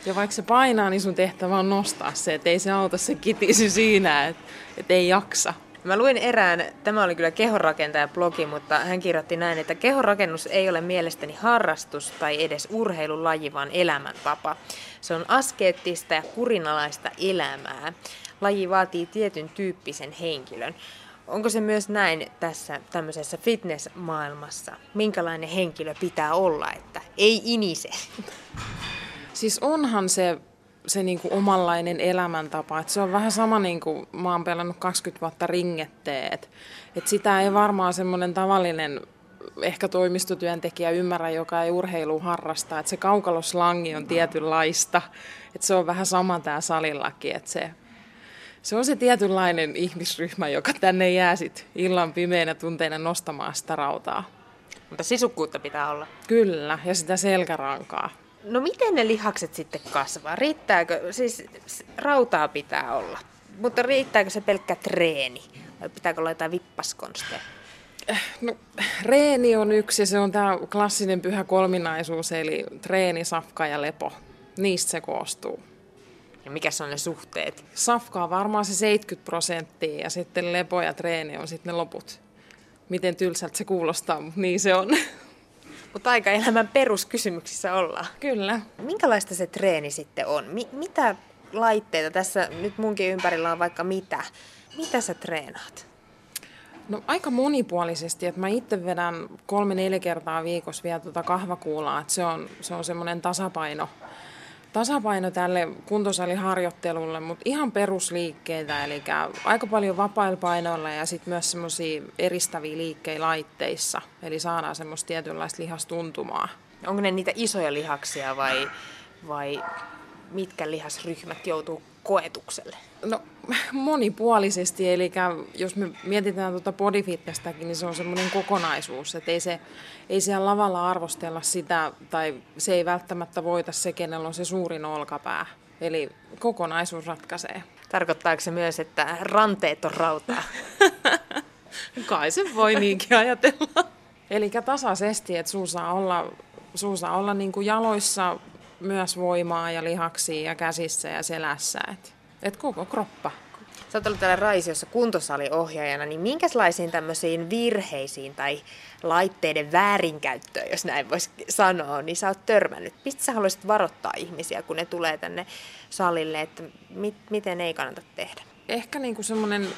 S7: Ja vaikka se painaa, niin sun tehtävä on nostaa se, että ei se auta se kitisi siinä, että, että ei jaksa.
S6: Mä luin erään, tämä oli kyllä kehonrakentaja blogi, mutta hän kirjoitti näin, että kehonrakennus ei ole mielestäni harrastus tai edes urheilulaji, vaan elämäntapa. Se on askeettista ja kurinalaista elämää. Laji vaatii tietyn tyyppisen henkilön. Onko se myös näin tässä tämmöisessä fitnessmaailmassa? Minkälainen henkilö pitää olla, että ei inise?
S7: Siis onhan se se niin kuin omanlainen elämäntapa. Et se on vähän sama, niin kuin mä oon pelannut 20 vuotta ringetteet. Et sitä ei varmaan semmoinen tavallinen ehkä toimistotyöntekijä ymmärrä, joka ei urheilu harrasta. Että se kaukaloslangi on tietynlaista. Että se on vähän sama tämä salillakin. Että se, se on se tietynlainen ihmisryhmä, joka tänne jää sit illan pimeänä tunteina nostamaan sitä rautaa.
S6: Mutta sisukkuutta pitää olla.
S7: Kyllä, ja sitä selkärankaa.
S6: No miten ne lihakset sitten kasvaa? Riittääkö, siis rautaa pitää olla, mutta riittääkö se pelkkä treeni? Vai pitääkö olla jotain vippaskonsteja?
S7: No, reeni on yksi ja se on tämä klassinen pyhä kolminaisuus, eli treeni, safka ja lepo. Niistä se koostuu.
S6: Ja mikä on ne suhteet?
S7: Safka on varmaan se 70 prosenttia ja sitten lepo ja treeni on sitten ne loput miten tylsältä se kuulostaa, mutta niin se on.
S6: Mutta aika elämän peruskysymyksissä ollaan.
S7: Kyllä.
S6: Minkälaista se treeni sitten on? Mi- mitä laitteita tässä nyt munkin ympärillä on vaikka mitä? Mitä sä treenaat?
S7: No aika monipuolisesti, että mä itse vedän kolme-neljä kertaa viikossa vielä tuota kahvakuulaa, että se on, se on semmoinen tasapaino, tasapaino tälle kuntosaliharjoittelulle, mutta ihan perusliikkeitä, eli aika paljon vapailla ja sitten myös semmoisia eristäviä liikkeitä laitteissa, eli saadaan semmoista tietynlaista lihastuntumaa.
S6: Onko ne niitä isoja lihaksia vai, vai mitkä lihasryhmät joutuu koetukselle?
S7: No monipuolisesti, eli jos me mietitään tuota bodyfitnesstäkin, niin se on semmoinen kokonaisuus, että ei, se, ei siellä lavalla arvostella sitä, tai se ei välttämättä voita se, kenellä on se suurin olkapää. Eli kokonaisuus ratkaisee.
S6: Tarkoittaako se myös, että ranteet on rautaa?
S7: Kai se voi niinkin ajatella. Eli tasaisesti, että suu saa olla, suu saa olla niin kuin jaloissa myös voimaa ja lihaksia ja käsissä ja selässä. Et, et koko kroppa.
S6: Sä oot ollut täällä Raisiossa kuntosaliohjaajana, niin minkälaisiin tämmöisiin virheisiin tai laitteiden väärinkäyttöön, jos näin voisi sanoa, niin sä oot törmännyt. Mistä sä haluaisit varoittaa ihmisiä, kun ne tulee tänne salille, että mit, miten ei kannata tehdä?
S7: Ehkä niinku semmoinen,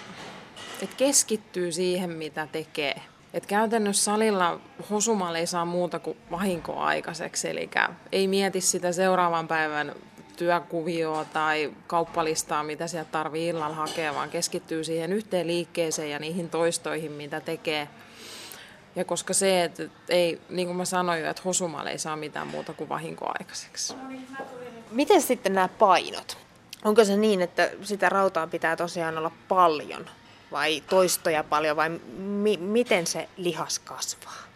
S7: että keskittyy siihen, mitä tekee. Et käytännössä salilla hosumalle ei saa muuta kuin vahinkoa aikaiseksi, eli ei mieti sitä seuraavan päivän työkuvioa tai kauppalistaa, mitä sieltä tarvii illalla hakea, vaan keskittyy siihen yhteen liikkeeseen ja niihin toistoihin, mitä tekee. Ja koska se, että ei, niin kuin mä sanoin jo, että hosumalle ei saa mitään muuta kuin vahinkoa aikaiseksi.
S6: Miten sitten nämä painot? Onko se niin, että sitä rautaa pitää tosiaan olla paljon vai toistoja paljon vai mi- miten se lihas kasvaa?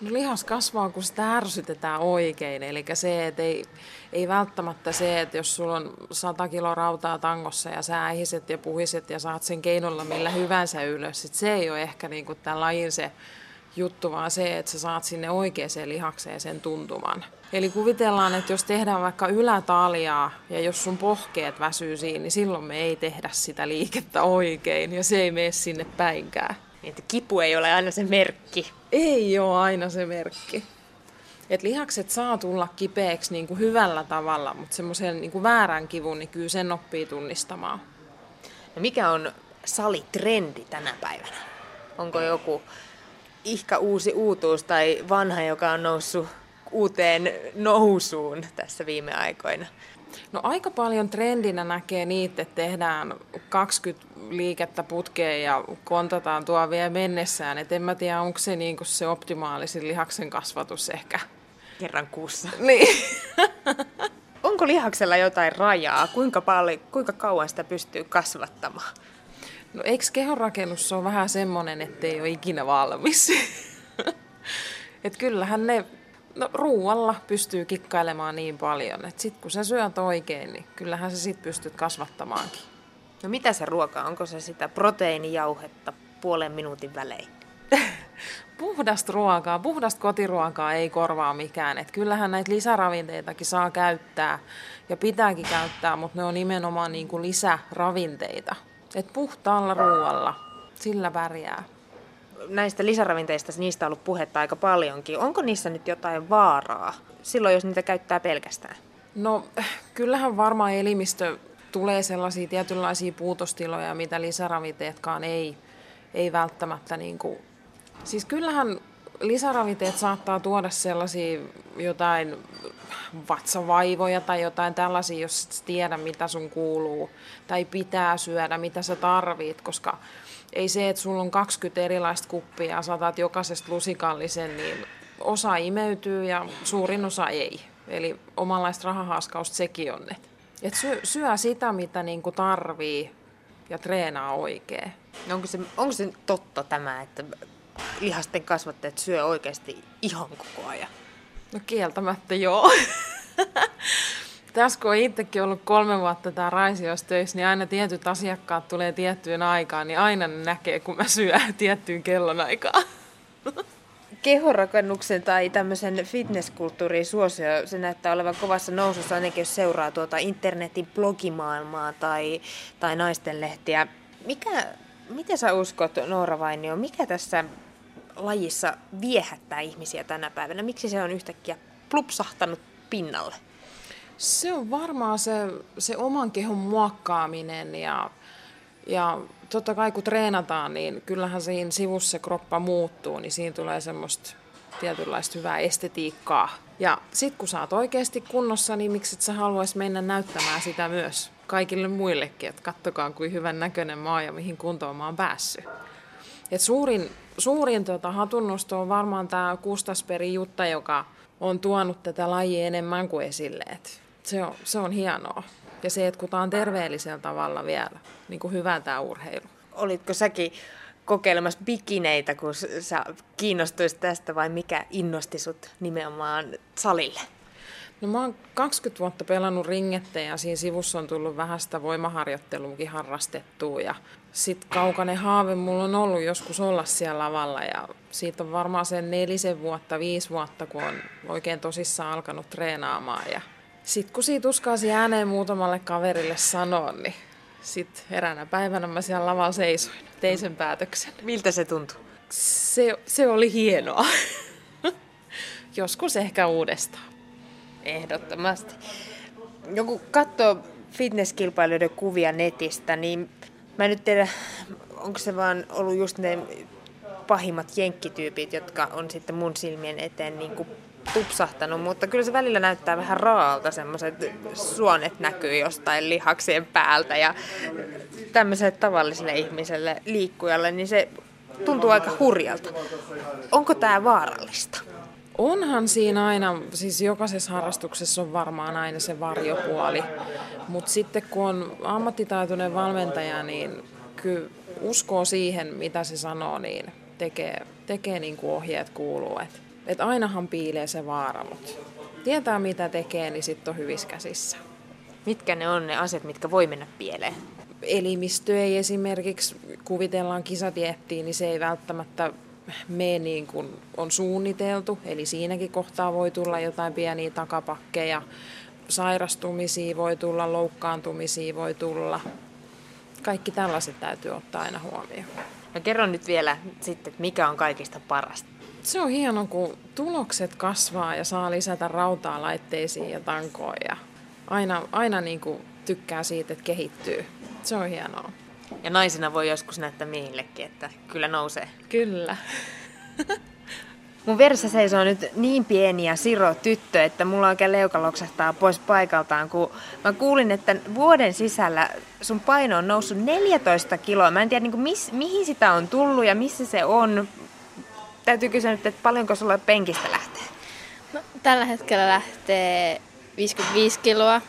S7: No lihas kasvaa, kun sitä ärsytetään oikein. Eli se, että ei, ei välttämättä se, että jos sulla on 100 kiloa rautaa tangossa ja sä ähiset ja puhiset ja saat sen keinolla millä hyvänsä ylös, sit se ei ole ehkä niinku tämän lajin se juttu, vaan se, että sä saat sinne oikeaan lihakseen sen tuntuman. Eli kuvitellaan, että jos tehdään vaikka ylätaljaa ja jos sun pohkeet väsyy siinä, niin silloin me ei tehdä sitä liikettä oikein ja se ei mene sinne päinkään.
S6: Niin, että kipu ei ole aina se merkki.
S7: Ei ole aina se merkki. Et lihakset saa tulla kipeäksi niin kuin hyvällä tavalla, mutta semmoisen niin kuin väärän kivun, niin kyllä sen oppii tunnistamaan.
S6: No mikä on salitrendi tänä päivänä? Onko joku ihka uusi uutuus tai vanha, joka on noussut uuteen nousuun tässä viime aikoina?
S7: No aika paljon trendinä näkee niitä, että tehdään 20 liikettä putkeen ja kontataan tuo vielä mennessään. Et en mä tiedä, onko se niinku se optimaalisin lihaksen kasvatus ehkä.
S6: Kerran kuussa.
S7: Niin.
S6: onko lihaksella jotain rajaa? Kuinka, paljon, kuinka kauan sitä pystyy kasvattamaan?
S7: No eikö kehonrakennus on vähän semmoinen, ettei ole ikinä valmis? Et kyllähän ne No ruualla pystyy kikkailemaan niin paljon, että sit kun sä syöt oikein, niin kyllähän sä sit pystyt kasvattamaankin.
S6: No mitä se ruoka Onko se sitä proteiinijauhetta puolen minuutin välein?
S7: puhdasta ruokaa, puhdasta kotiruokaa ei korvaa mikään. Et kyllähän näitä lisäravinteitakin saa käyttää ja pitääkin käyttää, mutta ne on nimenomaan niin kuin lisäravinteita. Et puhtaalla ruoalla, sillä pärjää
S6: näistä lisäravinteista, niistä on ollut puhetta aika paljonkin. Onko niissä nyt jotain vaaraa silloin, jos niitä käyttää pelkästään?
S7: No kyllähän varmaan elimistö tulee sellaisia tietynlaisia puutostiloja, mitä lisäravinteetkaan ei, ei välttämättä niin kuin... Siis kyllähän lisäravinteet saattaa tuoda sellaisia jotain vatsavaivoja tai jotain tällaisia, jos et tiedä mitä sun kuuluu tai pitää syödä, mitä sä tarvit, koska ei se, että sulla on 20 erilaista kuppia ja saatat jokaisesta lusikallisen, niin osa imeytyy ja suurin osa ei. Eli omanlaista rahahaskausta sekin on. Et syö, syö sitä, mitä niinku tarvii ja treenaa oikein.
S6: No onko, se, onko se totta tämä, että lihasten kasvattajat syö oikeasti ihan koko ajan?
S7: No kieltämättä joo. Tässä kun on itsekin ollut kolme vuotta tämä Raisiossa töissä, niin aina tietyt asiakkaat tulee tiettyyn aikaan, niin aina ne näkee, kun mä syön tiettyyn kellonaikaan.
S6: Kehorakennuksen tai tämmöisen fitnesskulttuurin suosio, se näyttää olevan kovassa nousussa, ainakin jos seuraa tuota internetin blogimaailmaa tai, tai naistenlehtiä. Mikä Miten sä uskot, Noora Vainio, mikä tässä lajissa viehättää ihmisiä tänä päivänä? Miksi se on yhtäkkiä plupsahtanut pinnalle?
S7: Se on varmaan se, se oman kehon muokkaaminen ja, ja totta kai kun treenataan, niin kyllähän siinä sivussa se kroppa muuttuu, niin siinä tulee semmoista tietynlaista hyvää estetiikkaa. Ja sit kun sä oot oikeasti kunnossa, niin miksi et sä haluaisi mennä näyttämään sitä myös kaikille muillekin, että kattokaa kuin hyvän näköinen maa ja mihin kuntoon mä oon päässyt. Et suurin suurin tota, hatunnosto on varmaan tämä Kustasperi Jutta, joka on tuonut tätä lajia enemmän kuin esille. Et se, on, se on hienoa. Ja se, että kun tämä on terveellisellä tavalla vielä, niin kuin hyvä tämä urheilu.
S6: Olitko säkin kokeilemassa bikineitä, kun sä kiinnostuisit tästä vai mikä innosti sut nimenomaan salille?
S7: No mä oon 20 vuotta pelannut ringettä ja siinä sivussa on tullut vähän sitä voimaharjoitteluakin harrastettua ja sitten kaukainen haave mulla on ollut joskus olla siellä lavalla ja siitä on varmaan sen nelisen vuotta, viisi vuotta, kun on oikein tosissaan alkanut treenaamaan ja sitten kun siitä uskaasi ääneen muutamalle kaverille sanoa, niin sitten eräänä päivänä mä siellä lavalla seisoin, tein sen päätöksen.
S6: Miltä se tuntui?
S7: Se, se oli hienoa. Joskus ehkä uudestaan.
S6: Ehdottomasti. Joku katsoo fitnesskilpailijoiden kuvia netistä, niin mä en nyt tiedä, onko se vaan ollut just ne pahimmat jenkkityypit, jotka on sitten mun silmien eteen niin kuin tupsahtanut, mutta kyllä se välillä näyttää vähän raalta, semmoiset suonet näkyy jostain lihaksien päältä ja tämmöiselle tavalliselle ihmiselle liikkujalle, niin se tuntuu aika hurjalta. Onko tämä vaarallista?
S7: Onhan siinä aina, siis jokaisessa harrastuksessa on varmaan aina se varjopuoli, mutta sitten kun on ammattitaitoinen valmentaja, niin kyllä uskoo siihen, mitä se sanoo, niin tekee, tekee niin kuin ohjeet kuuluu. Et, et ainahan piilee se vaara, mutta tietää mitä tekee, niin sitten on hyvissä käsissä.
S6: Mitkä ne on ne asiat, mitkä voi mennä pieleen?
S7: Elimistö ei esimerkiksi, kuvitellaan kisadiettiin, niin se ei välttämättä mene niin kuin on suunniteltu, eli siinäkin kohtaa voi tulla jotain pieniä takapakkeja, sairastumisia voi tulla, loukkaantumisia voi tulla. Kaikki tällaiset täytyy ottaa aina huomioon.
S6: No kerro nyt vielä sitten, että mikä on kaikista parasta.
S7: Se on hienoa, kun tulokset kasvaa ja saa lisätä rautaa laitteisiin ja tankoon. Ja aina, aina niin kuin tykkää siitä, että kehittyy. Se on hienoa.
S6: Ja naisena voi joskus näyttää miehillekin, että kyllä nousee.
S7: Kyllä.
S6: Mun veressä seisoo nyt niin pieni ja siro tyttö, että mulla oikein leuka loksahtaa pois paikaltaan, kun mä kuulin, että vuoden sisällä sun paino on noussut 14 kiloa. Mä en tiedä, niin kuin, miss, mihin sitä on tullut ja missä se on. Täytyy kysyä nyt, että paljonko sulla penkistä lähtee?
S8: No, tällä hetkellä lähtee 55 kiloa,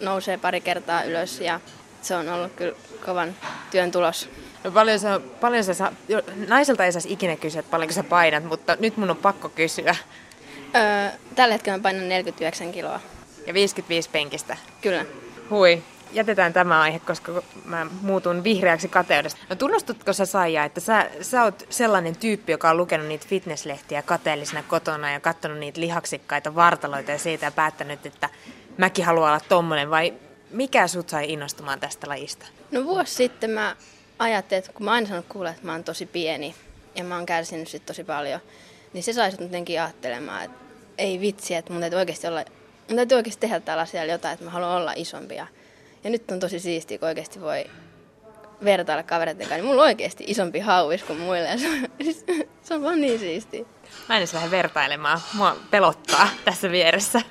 S8: nousee pari kertaa ylös ja se on ollut kyllä kovan työn tulos.
S6: No paljon sä, paljon sä, naiselta ei saisi ikinä kysyä, että paljonko sä painat, mutta nyt mun on pakko kysyä.
S8: Öö, tällä hetkellä mä painan 49 kiloa.
S6: Ja 55 penkistä?
S8: Kyllä.
S6: Hui. Jätetään tämä aihe, koska mä muutun vihreäksi kateudesta. No tunnustutko sä Saija, että sä, sä oot sellainen tyyppi, joka on lukenut niitä fitnesslehtiä kateellisena kotona ja katsonut niitä lihaksikkaita vartaloita ja siitä ja päättänyt, että mäkin haluan olla tommonen vai mikä sut sai innostumaan tästä lajista?
S8: No vuosi sitten mä ajattelin, että kun mä aina sanonut kuulla, että mä oon tosi pieni ja mä oon kärsinyt sit tosi paljon, niin se sai sut jotenkin ajattelemaan, että ei vitsi, että mun täytyy oikeasti, olla, mun täytyy oikeasti tehdä tällä asialla jotain, että mä haluan olla isompi. Ja, ja nyt on tosi siistiä, kun oikeasti voi vertailla kavereiden kanssa, niin mulla on oikeasti isompi hauis kuin muille. Ja se, on, se on vaan niin siistiä.
S6: Mä en edes lähde vertailemaan. Mua pelottaa tässä vieressä.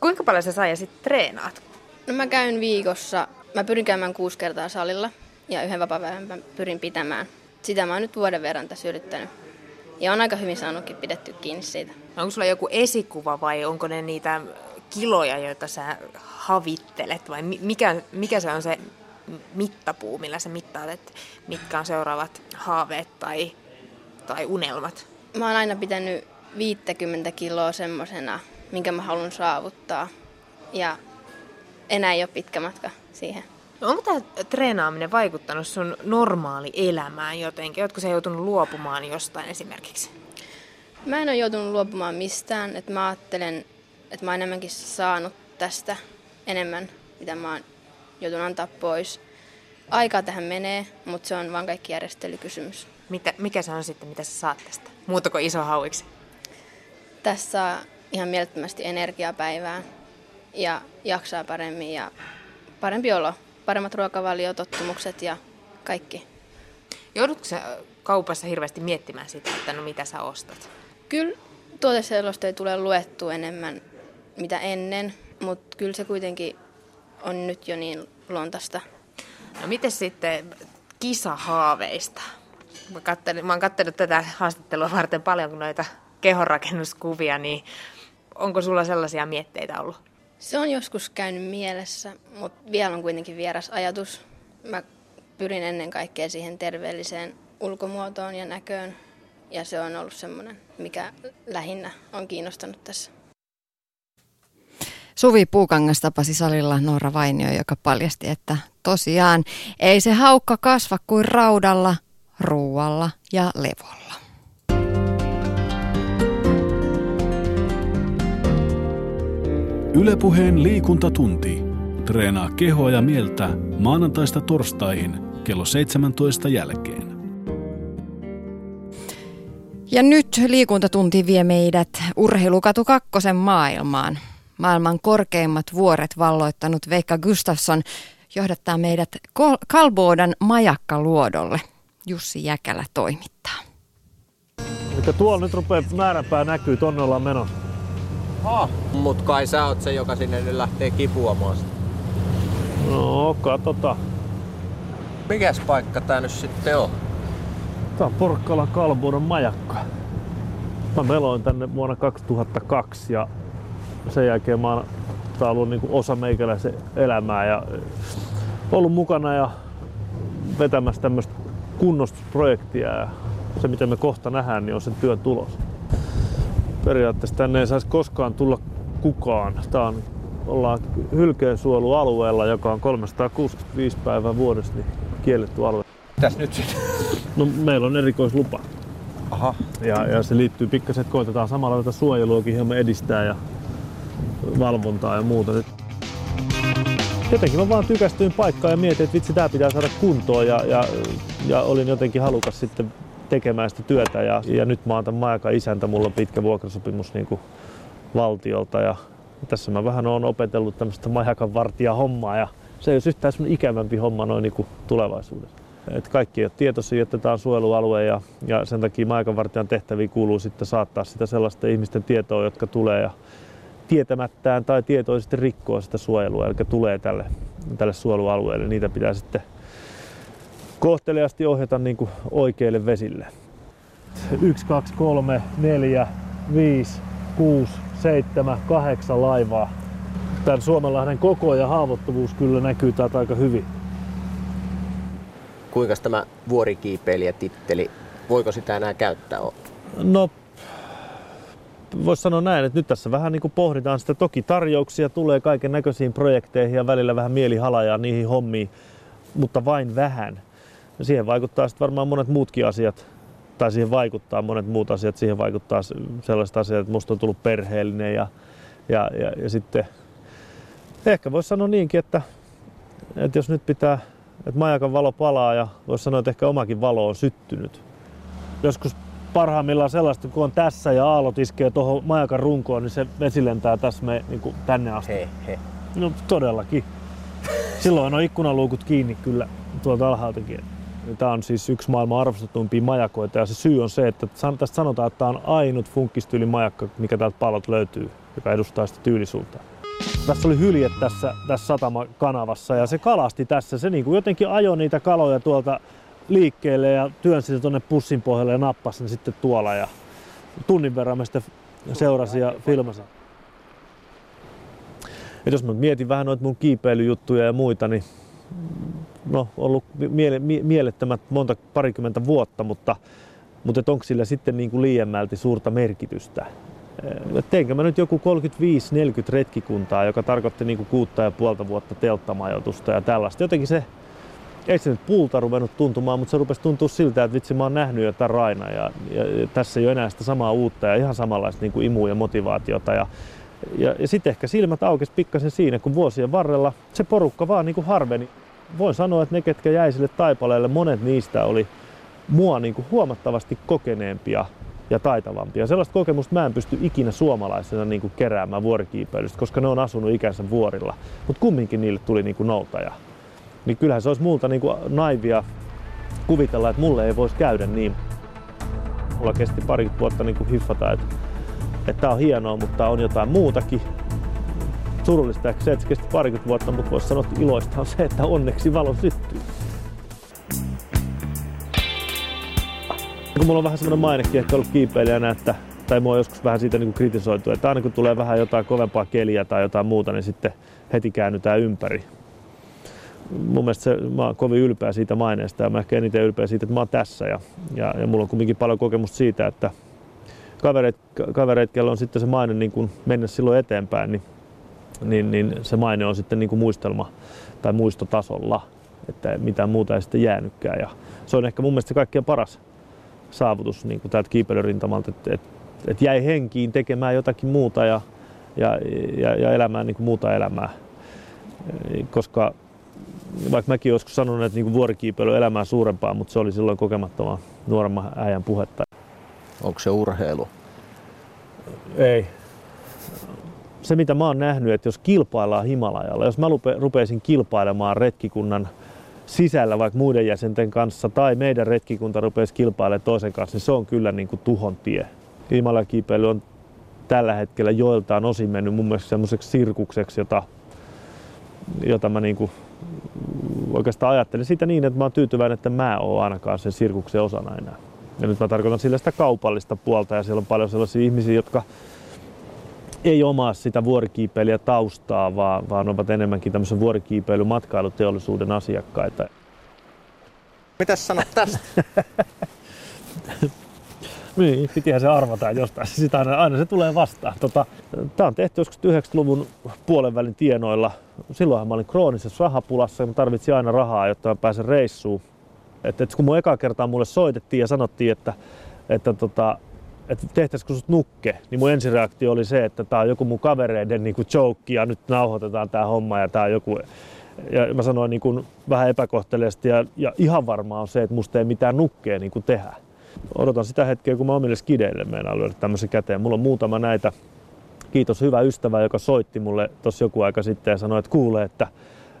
S6: Kuinka paljon sä saa ja sitten treenaat?
S8: No mä käyn viikossa, mä pyrin käymään kuusi kertaa salilla ja yhden vapaa mä pyrin pitämään. Sitä mä oon nyt vuoden verran tässä yrittänyt. Ja on aika hyvin saanutkin pidetty kiinni siitä.
S6: Onko sulla joku esikuva vai onko ne niitä kiloja, joita sä havittelet vai mikä, mikä se on se mittapuu, millä sä mittaat, että mitkä on seuraavat haaveet tai, tai unelmat?
S8: Mä oon aina pitänyt 50 kiloa semmosena, minkä mä haluan saavuttaa. Ja enää ei ole pitkä matka siihen.
S6: No onko tämä treenaaminen vaikuttanut sun normaali elämään jotenkin? Oletko sä joutunut luopumaan jostain esimerkiksi?
S8: Mä en ole joutunut luopumaan mistään. Että mä ajattelen, että mä oon enemmänkin saanut tästä enemmän, mitä mä oon joutunut antaa pois. aikaa tähän menee, mutta se on vaan kaikki järjestelykysymys.
S6: Mitä, mikä se on sitten, mitä sä saat tästä? Muuta kuin iso hauiksi?
S8: Tässä saa ihan mielettömästi energiaa päivään ja jaksaa paremmin ja parempi olo, paremmat ruokavaliotottumukset ja kaikki.
S6: Joudutko sä kaupassa hirveästi miettimään sitä, että no mitä sä ostat?
S8: Kyllä tuoteselosta ei tule luettu enemmän mitä ennen, mutta kyllä se kuitenkin on nyt jo niin lontasta.
S6: No miten sitten kisahaaveista? Mä, kattelin, mä oon katsellut tätä haastattelua varten paljon noita kehonrakennuskuvia, niin onko sulla sellaisia mietteitä ollut?
S8: Se on joskus käynyt mielessä, mutta vielä on kuitenkin vieras ajatus. Mä pyrin ennen kaikkea siihen terveelliseen ulkomuotoon ja näköön. Ja se on ollut semmoinen, mikä lähinnä on kiinnostanut tässä.
S1: Suvi Puukangas tapasi salilla Noora Vainio, joka paljasti, että tosiaan ei se haukka kasva kuin raudalla, ruualla ja levolla.
S3: Ylepuheen liikuntatunti. Treenaa kehoa ja mieltä maanantaista torstaihin kello 17 jälkeen.
S1: Ja nyt liikuntatunti vie meidät urheilukatu kakkosen maailmaan. Maailman korkeimmat vuoret valloittanut Veikka Gustafsson johdattaa meidät Kalboodan majakkaluodolle. Jussi Jäkälä toimittaa.
S9: Eli tuolla nyt rupeaa määränpää näkyy, tonne ollaan menossa.
S10: Ha, mut kai sä oot se, joka sinne nyt lähtee kipuamaan sitä.
S9: No, katsotaan.
S10: Mikäs paikka tää nyt sitten on?
S9: Tää on Porkkalan Kalbuudon majakka. Mä meloin tänne vuonna 2002 ja sen jälkeen mä oon, tää on ollut niin osa meikäläisen elämää ja ollut mukana ja vetämässä tämmöistä kunnostusprojektia ja se mitä me kohta nähdään, niin on sen työn tulos. Periaatteessa tänne ei saisi koskaan tulla kukaan. Tää on, ollaan hylkeensuojelualueella, joka on 365 päivää vuodessa niin kielletty alue.
S10: Mitäs nyt sitten?
S9: No meillä on erikoislupa.
S10: Aha.
S9: Ja, ja se liittyy pikkasen, että koitetaan samalla tätä suojeluakin hieman edistää ja valvontaa ja muuta. Jotenkin mä vaan tykästyin paikkaan ja mietin, että vitsi tää pitää saada kuntoon ja, ja, ja olin jotenkin halukas sitten tekemään sitä työtä ja, ja nyt mä oon tämän isäntä, mulla on pitkä vuokrasopimus niin kuin valtiolta ja tässä mä vähän oon opetellut tämmöistä majakan vartija hommaa ja se ei ole yhtään ikävämpi homma noin niin kuin tulevaisuudessa. Et kaikki ei ole tietoisia, että tämä on suojelualue ja, ja sen takia maakanvartijan tehtäviin kuuluu sitten saattaa sitä sellaisten ihmisten tietoa, jotka tulee ja tietämättään tai tietoisesti rikkoo sitä suojelua, eli tulee tälle, tälle suojelualueelle. Niitä pitää sitten kohteliasti ohjata niin kuin oikeille vesille. 1, 2, 3, 4, 5, 6, 7, 8 laivaa. Tämän Suomenlahden koko ja haavoittuvuus kyllä näkyy täältä aika hyvin.
S10: Kuinka tämä vuorikiipeilijätitteli, voiko sitä enää käyttää?
S9: No voisi sanoa näin, että nyt tässä vähän niin kuin pohditaan sitä. Toki tarjouksia tulee kaiken näköisiin projekteihin ja välillä vähän mielihalajaa niihin hommiin, mutta vain vähän. Siihen vaikuttaa sitten varmaan monet muutkin asiat, tai siihen vaikuttaa monet muut asiat. Siihen vaikuttaa sellaiset asiat, että musta on tullut perheellinen ja, ja, ja, ja sitten ehkä voisi sanoa niinkin, että, että jos nyt pitää, että majakan valo palaa ja voisi sanoa, että ehkä omakin valo on syttynyt. Joskus parhaimmillaan sellaista, kun on tässä ja aallot iskee tuohon majakan runkoon, niin se vesi lentää tässä me, niin kuin tänne asti.
S10: He, he.
S9: No todellakin. Silloin on ikkunaluukut kiinni kyllä tuolta alhaaltakin. Tämä on siis yksi maailman arvostetuimpia majakoita ja se syy on se, että tästä sanotaan, että tämä on ainut funkkistyylin majakka, mikä täältä pallot löytyy, joka edustaa sitä tyylisuutta. Tässä oli hylje tässä, tässä satamakanavassa ja se kalasti tässä. Se niin kuin jotenkin ajoi niitä kaloja tuolta liikkeelle ja työnsi se tuonne pussin pohjalle ja nappasi sen sitten tuolla. Ja tunnin verran mä sitten seurasin ja filmasin. Et jos mä mietin vähän noita mun kiipeilyjuttuja ja muita, niin no, ollut miele, mielettömät monta parikymmentä vuotta, mutta, mutta et onko sillä sitten niin kuin liiemmälti suurta merkitystä? Et teinkö mä nyt joku 35-40 retkikuntaa, joka tarkoitti niin kuin kuutta ja puolta vuotta telttamajoitusta ja tällaista. Jotenkin se ei se nyt puulta ruvennut tuntumaan, mutta se rupesi tuntua siltä, että vitsi mä oon nähnyt jo tämän Raina ja, ja, ja tässä ei ole enää sitä samaa uutta ja ihan samanlaista niin kuin imua ja motivaatiota. Ja, ja, ja sitten ehkä silmät aukesi pikkasen siinä, kun vuosien varrella se porukka vaan niin kuin harveni. voin sanoa, että ne, ketkä jäi sille taipaleelle, monet niistä oli mua niin kuin huomattavasti kokeneempia ja taitavampia. Sellaista kokemusta mä en pysty ikinä suomalaisena niin kuin keräämään vuorikiipeilystä, koska ne on asunut ikänsä vuorilla. Mutta kumminkin niille tuli niin kuin noutaja. Niin kyllähän se olisi multa niin kuin naivia kuvitella, että mulle ei voisi käydä niin. Mulla kesti pari vuotta niin kuin hiffata, että, että tää on hienoa, mutta on jotain muutakin. Surullista se, että se kesti parikymmentä vuotta, mutta voisi sanoa, että iloista on se, että onneksi valo syttyy. Kun mulla on vähän semmoinen mainekin ehkä ollut kiipeilijänä, että tai mua on joskus vähän siitä niin kuin kritisoitu, että aina kun tulee vähän jotain kovempaa keliä tai jotain muuta, niin sitten heti käännytään ympäri. Mun mielestä se, mä oon kovin ylpeä siitä maineesta ja mä ehkä eniten ylpeä siitä, että mä oon tässä. Ja, ja, ja mulla on kuitenkin paljon kokemusta siitä, että kavereit, kavereit kello on sitten se maine niin kuin mennä silloin eteenpäin, niin, niin, niin se maine on sitten niin kuin muistelma tai muistotasolla, että mitään muuta ei sitten jäänytkään. Ja se on ehkä mun mielestä se kaikkein paras saavutus niin kuin täältä kiipeilyrintamalta, että et, et jäi henkiin tekemään jotakin muuta ja, ja, ja, ja elämään niin kuin muuta elämää. Koska vaikka mäkin joskus sanonut, että niin vuorikiipeily on elämää suurempaa, mutta se oli silloin kokemattoman nuoremman äijän puhetta.
S10: Onko se urheilu?
S9: Ei. Se mitä mä oon nähnyt, että jos kilpaillaan Himalajalla, jos mä rupeisin kilpailemaan retkikunnan sisällä vaikka muiden jäsenten kanssa tai meidän retkikunta rupeaisi kilpailemaan toisen kanssa, niin se on kyllä niin kuin tuhon tie. Himalakiipeily on tällä hetkellä joiltaan osin mennyt mun mielestä semmoiseksi sirkukseksi, jota, jota mä niin kuin oikeastaan ajattelen sitä niin, että mä oon tyytyväinen, että mä oon ainakaan sen sirkuksen osana enää. Ja nyt mä tarkoitan sillä sitä kaupallista puolta ja siellä on paljon sellaisia ihmisiä, jotka ei omaa sitä vuorikiipeilijä taustaa, vaan, vaan ovat enemmänkin tämmöisen vuorikiipeilymatkailuteollisuuden asiakkaita.
S10: Mitäs sanot tästä?
S9: niin, pitihän se arvata jostain. Sitä aina, aina se tulee vastaan. Tota, Tämä on tehty joskus 90-luvun puolen välin tienoilla. Silloinhan mä olin kroonisessa rahapulassa ja mä tarvitsin aina rahaa, jotta mä pääsen reissuun. Et, et kun mun eka kertaa mulle soitettiin ja sanottiin, että, että tota, että tehtäisikö sut nukke, niin mun ensireaktio oli se, että tää on joku mun kavereiden niin kuin joke ja nyt nauhoitetaan tää homma ja tää joku... Ja mä sanoin niin kuin vähän epäkohteleesti ja, ja ihan varmaa on se, että musta ei mitään nukkea niin tehdä. Odotan sitä hetkeä, kun mä omille skideille meinaan lyödä tämmöisen käteen. Mulla on muutama näitä. Kiitos hyvä ystävä, joka soitti mulle tuossa joku aika sitten ja sanoi, että kuulee, että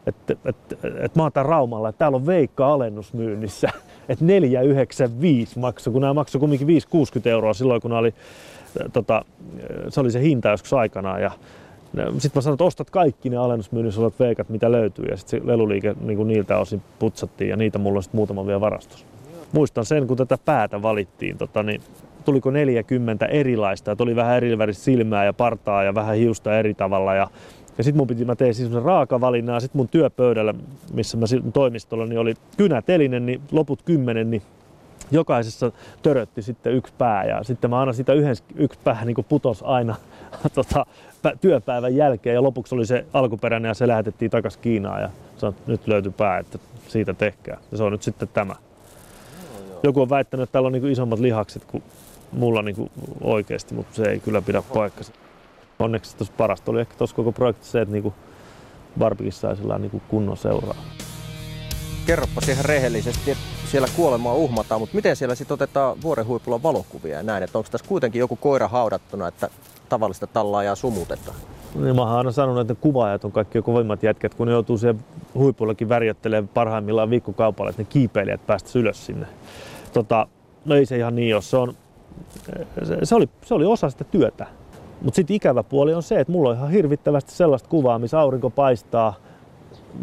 S9: että et, et, et mä oon täällä Raumalla, että täällä on Veikka alennusmyynnissä, että 495 maksoi, kun nämä maksoi kumminkin 560 euroa silloin, kun oli, tota, se oli se hinta joskus aikanaan. Ja sitten mä sanoin, että ostat kaikki ne alennusmyynnissä olevat veikat, mitä löytyy. Ja sitten se leluliike niin niiltä osin putsattiin ja niitä mulla on sitten muutama vielä varastossa. Muistan sen, kun tätä päätä valittiin, tota, niin tuliko 40 erilaista. Että oli vähän eri silmää ja partaa ja vähän hiusta eri tavalla. Ja ja sitten mun piti, mä tein siis raakavalinnan, sitten mun työpöydällä, missä mä toimistolla, niin oli kynätelinen, niin loput kymmenen, niin jokaisessa törötti sitten yksi pää ja sitten mä aina sitä yhden, yksi pää niin putos aina tota, työpäivän jälkeen ja lopuksi oli se alkuperäinen ja se lähetettiin takaisin Kiinaan ja sanoi, nyt löytyi pää, että siitä tehkää. Ja se on nyt sitten tämä. Joku on väittänyt, että täällä on niin isommat lihakset kuin mulla niin oikeasti, mutta se ei kyllä pidä paikkansa onneksi tuossa parasta oli ehkä tuossa koko projektissa se, että niinku Barbikin sai niinku kunnon seuraa.
S10: Kerropa siihen rehellisesti, että siellä kuolemaa uhmataan, mutta miten siellä sitten otetaan vuoren huipulla valokuvia ja näin, että onko tässä kuitenkin joku koira haudattuna, että tavallista tallaajaa sumutetaan?
S9: Niin mä oon aina sanonut, että kuvaajat on kaikki kovimmat jätkät, kun ne joutuu siihen huipullakin värjöttelemään parhaimmillaan viikkokaupalle, että ne kiipeilijät päästä ylös sinne. Tota, no ei se ihan niin ole. Se, on, se, se, oli, se oli osa sitä työtä. Mutta sitten ikävä puoli on se, että mulla on ihan hirvittävästi sellaista kuvaa, missä aurinko paistaa.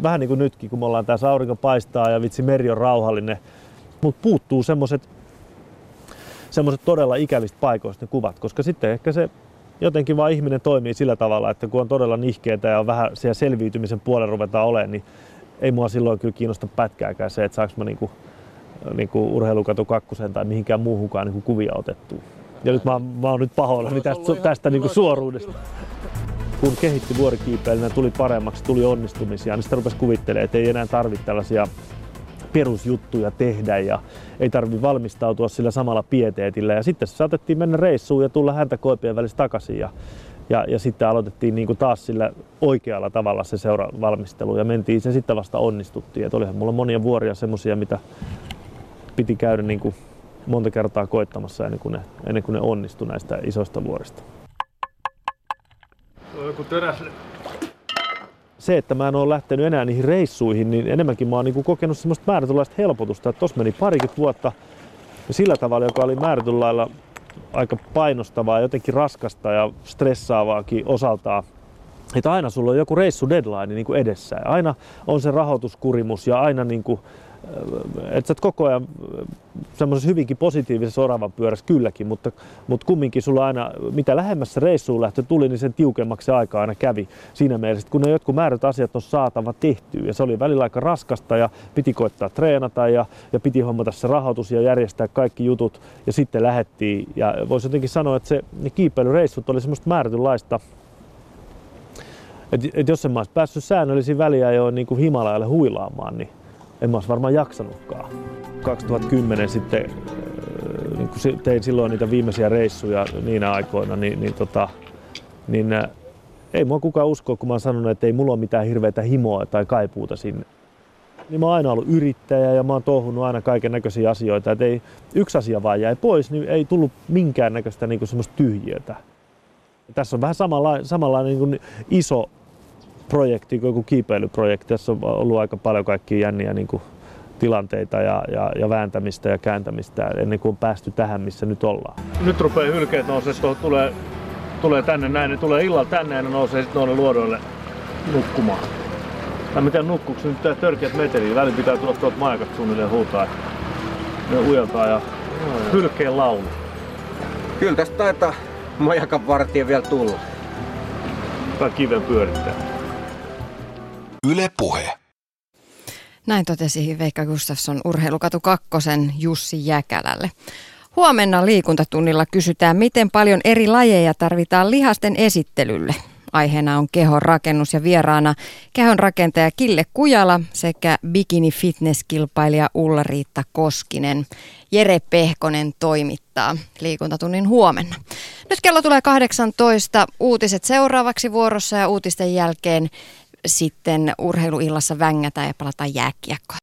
S9: Vähän niin kuin nytkin, kun me ollaan tässä aurinko paistaa ja vitsi meri on rauhallinen. Mutta puuttuu semmoset, semmoset todella ikävistä paikoista ne kuvat, koska sitten ehkä se jotenkin vaan ihminen toimii sillä tavalla, että kun on todella nihkeetä ja on vähän siellä selviytymisen puolella ruvetaan olemaan, niin ei mua silloin kyllä kiinnosta pätkääkään se, että saanko mä niinku, niinku urheilukatu kakkosen tai mihinkään muuhunkaan niinku kuvia otettua. Ja nyt mä, mä oon nyt pahoillani tästä, tästä niin kuin suoruudesta. Kun kehitti vuorikiipeilijänä, tuli paremmaksi, tuli onnistumisia, niin sitä rupesi kuvittelemaan, että ei enää tarvitse tällaisia perusjuttuja tehdä ja ei tarvi valmistautua sillä samalla pieteetillä. Ja sitten saatettiin mennä reissuun ja tulla häntä koipien välissä takaisin. Ja, Ja, ja sitten aloitettiin niin kuin taas sillä oikealla tavalla se seura valmistelu ja mentiin sen sitten vasta onnistuttiin. Et olihan mulla monia vuoria semmoisia, mitä piti käydä niin kuin monta kertaa koittamassa ennen kuin ne, ennen kuin ne onnistui näistä isoista vuorista. Joku teräs se, että mä en ole lähtenyt enää niihin reissuihin, niin enemmänkin mä oon niin kokenut semmoista määrätynlaista helpotusta, että tossa meni parikymmentä vuotta ja sillä tavalla, joka oli määrätyn lailla aika painostavaa, jotenkin raskasta ja stressaavaakin osaltaan, että aina sulla on joku reissu deadline niin kuin edessä. Ja aina on se rahoituskurimus ja aina niin kuin että sä et koko ajan semmoisessa hyvinkin positiivisessa oravan pyörässä kylläkin, mutta, mutta kumminkin sulla aina, mitä lähemmässä reissuun lähtö tuli, niin sen tiukemmaksi se aika aina kävi siinä mielessä, kun ne jotkut määrät asiat on saatava tehtyä. Ja se oli välillä aika raskasta ja piti koittaa treenata ja, ja piti hommata se rahoitus ja järjestää kaikki jutut. Ja sitten lähettiin. Ja voisi jotenkin sanoa, että se, ne kiipeilyreissut oli semmoista määrätynlaista että et jos en mä olisi päässyt säännöllisiin väliajoin niin kuin Himalajalle huilaamaan, niin en mä olisi varmaan jaksanutkaan. 2010 sitten, äh, niin kun tein silloin niitä viimeisiä reissuja niinä aikoina, niin, niin, tota, niin äh, ei mua kukaan usko, kun mä oon sanonut, että ei mulla ole mitään hirveätä himoa tai kaipuuta sinne. Niin mä oon aina ollut yrittäjä ja mä oon touhunut aina kaiken näköisiä asioita. Että ei, yksi asia vaan jäi pois, niin ei tullut minkään näköistä niin semmoista tyhjiötä. Tässä on vähän samanlainen, samanlainen niin iso projekti kuin joku kiipeilyprojekti. Tässä on ollut aika paljon kaikkia jänniä niin kuin tilanteita ja, ja, ja vääntämistä ja kääntämistä ennen kuin on päästy tähän, missä nyt ollaan. Nyt rupeaa hylkeet nousee, tulee, tulee tänne näin, ne tulee illalla tänne ja ne nousee sitten noille luodoille nukkumaan. Mä en tiedä nukkuuko nyt tää törkeät meteliä. Välillä pitää tulla tuolta majakat suunnilleen huutaa. Ne ujeltaa ja hylkeen laulu.
S10: Kyllä tästä taitaa majakan vartija vielä tulla.
S9: Tai kiven pyörittää.
S1: Yle Puhe. Näin totesi Veikka Gustafsson urheilukatu kakkosen Jussi Jäkälälle. Huomenna liikuntatunnilla kysytään, miten paljon eri lajeja tarvitaan lihasten esittelylle. Aiheena on kehon rakennus ja vieraana kehon rakentaja Kille Kujala sekä bikini fitnesskilpailija Ulla-Riitta Koskinen. Jere Pehkonen toimittaa liikuntatunnin huomenna. Nyt kello tulee 18. Uutiset seuraavaksi vuorossa ja uutisten jälkeen sitten urheiluillassa vängätään ja palataan jääkiekkoon.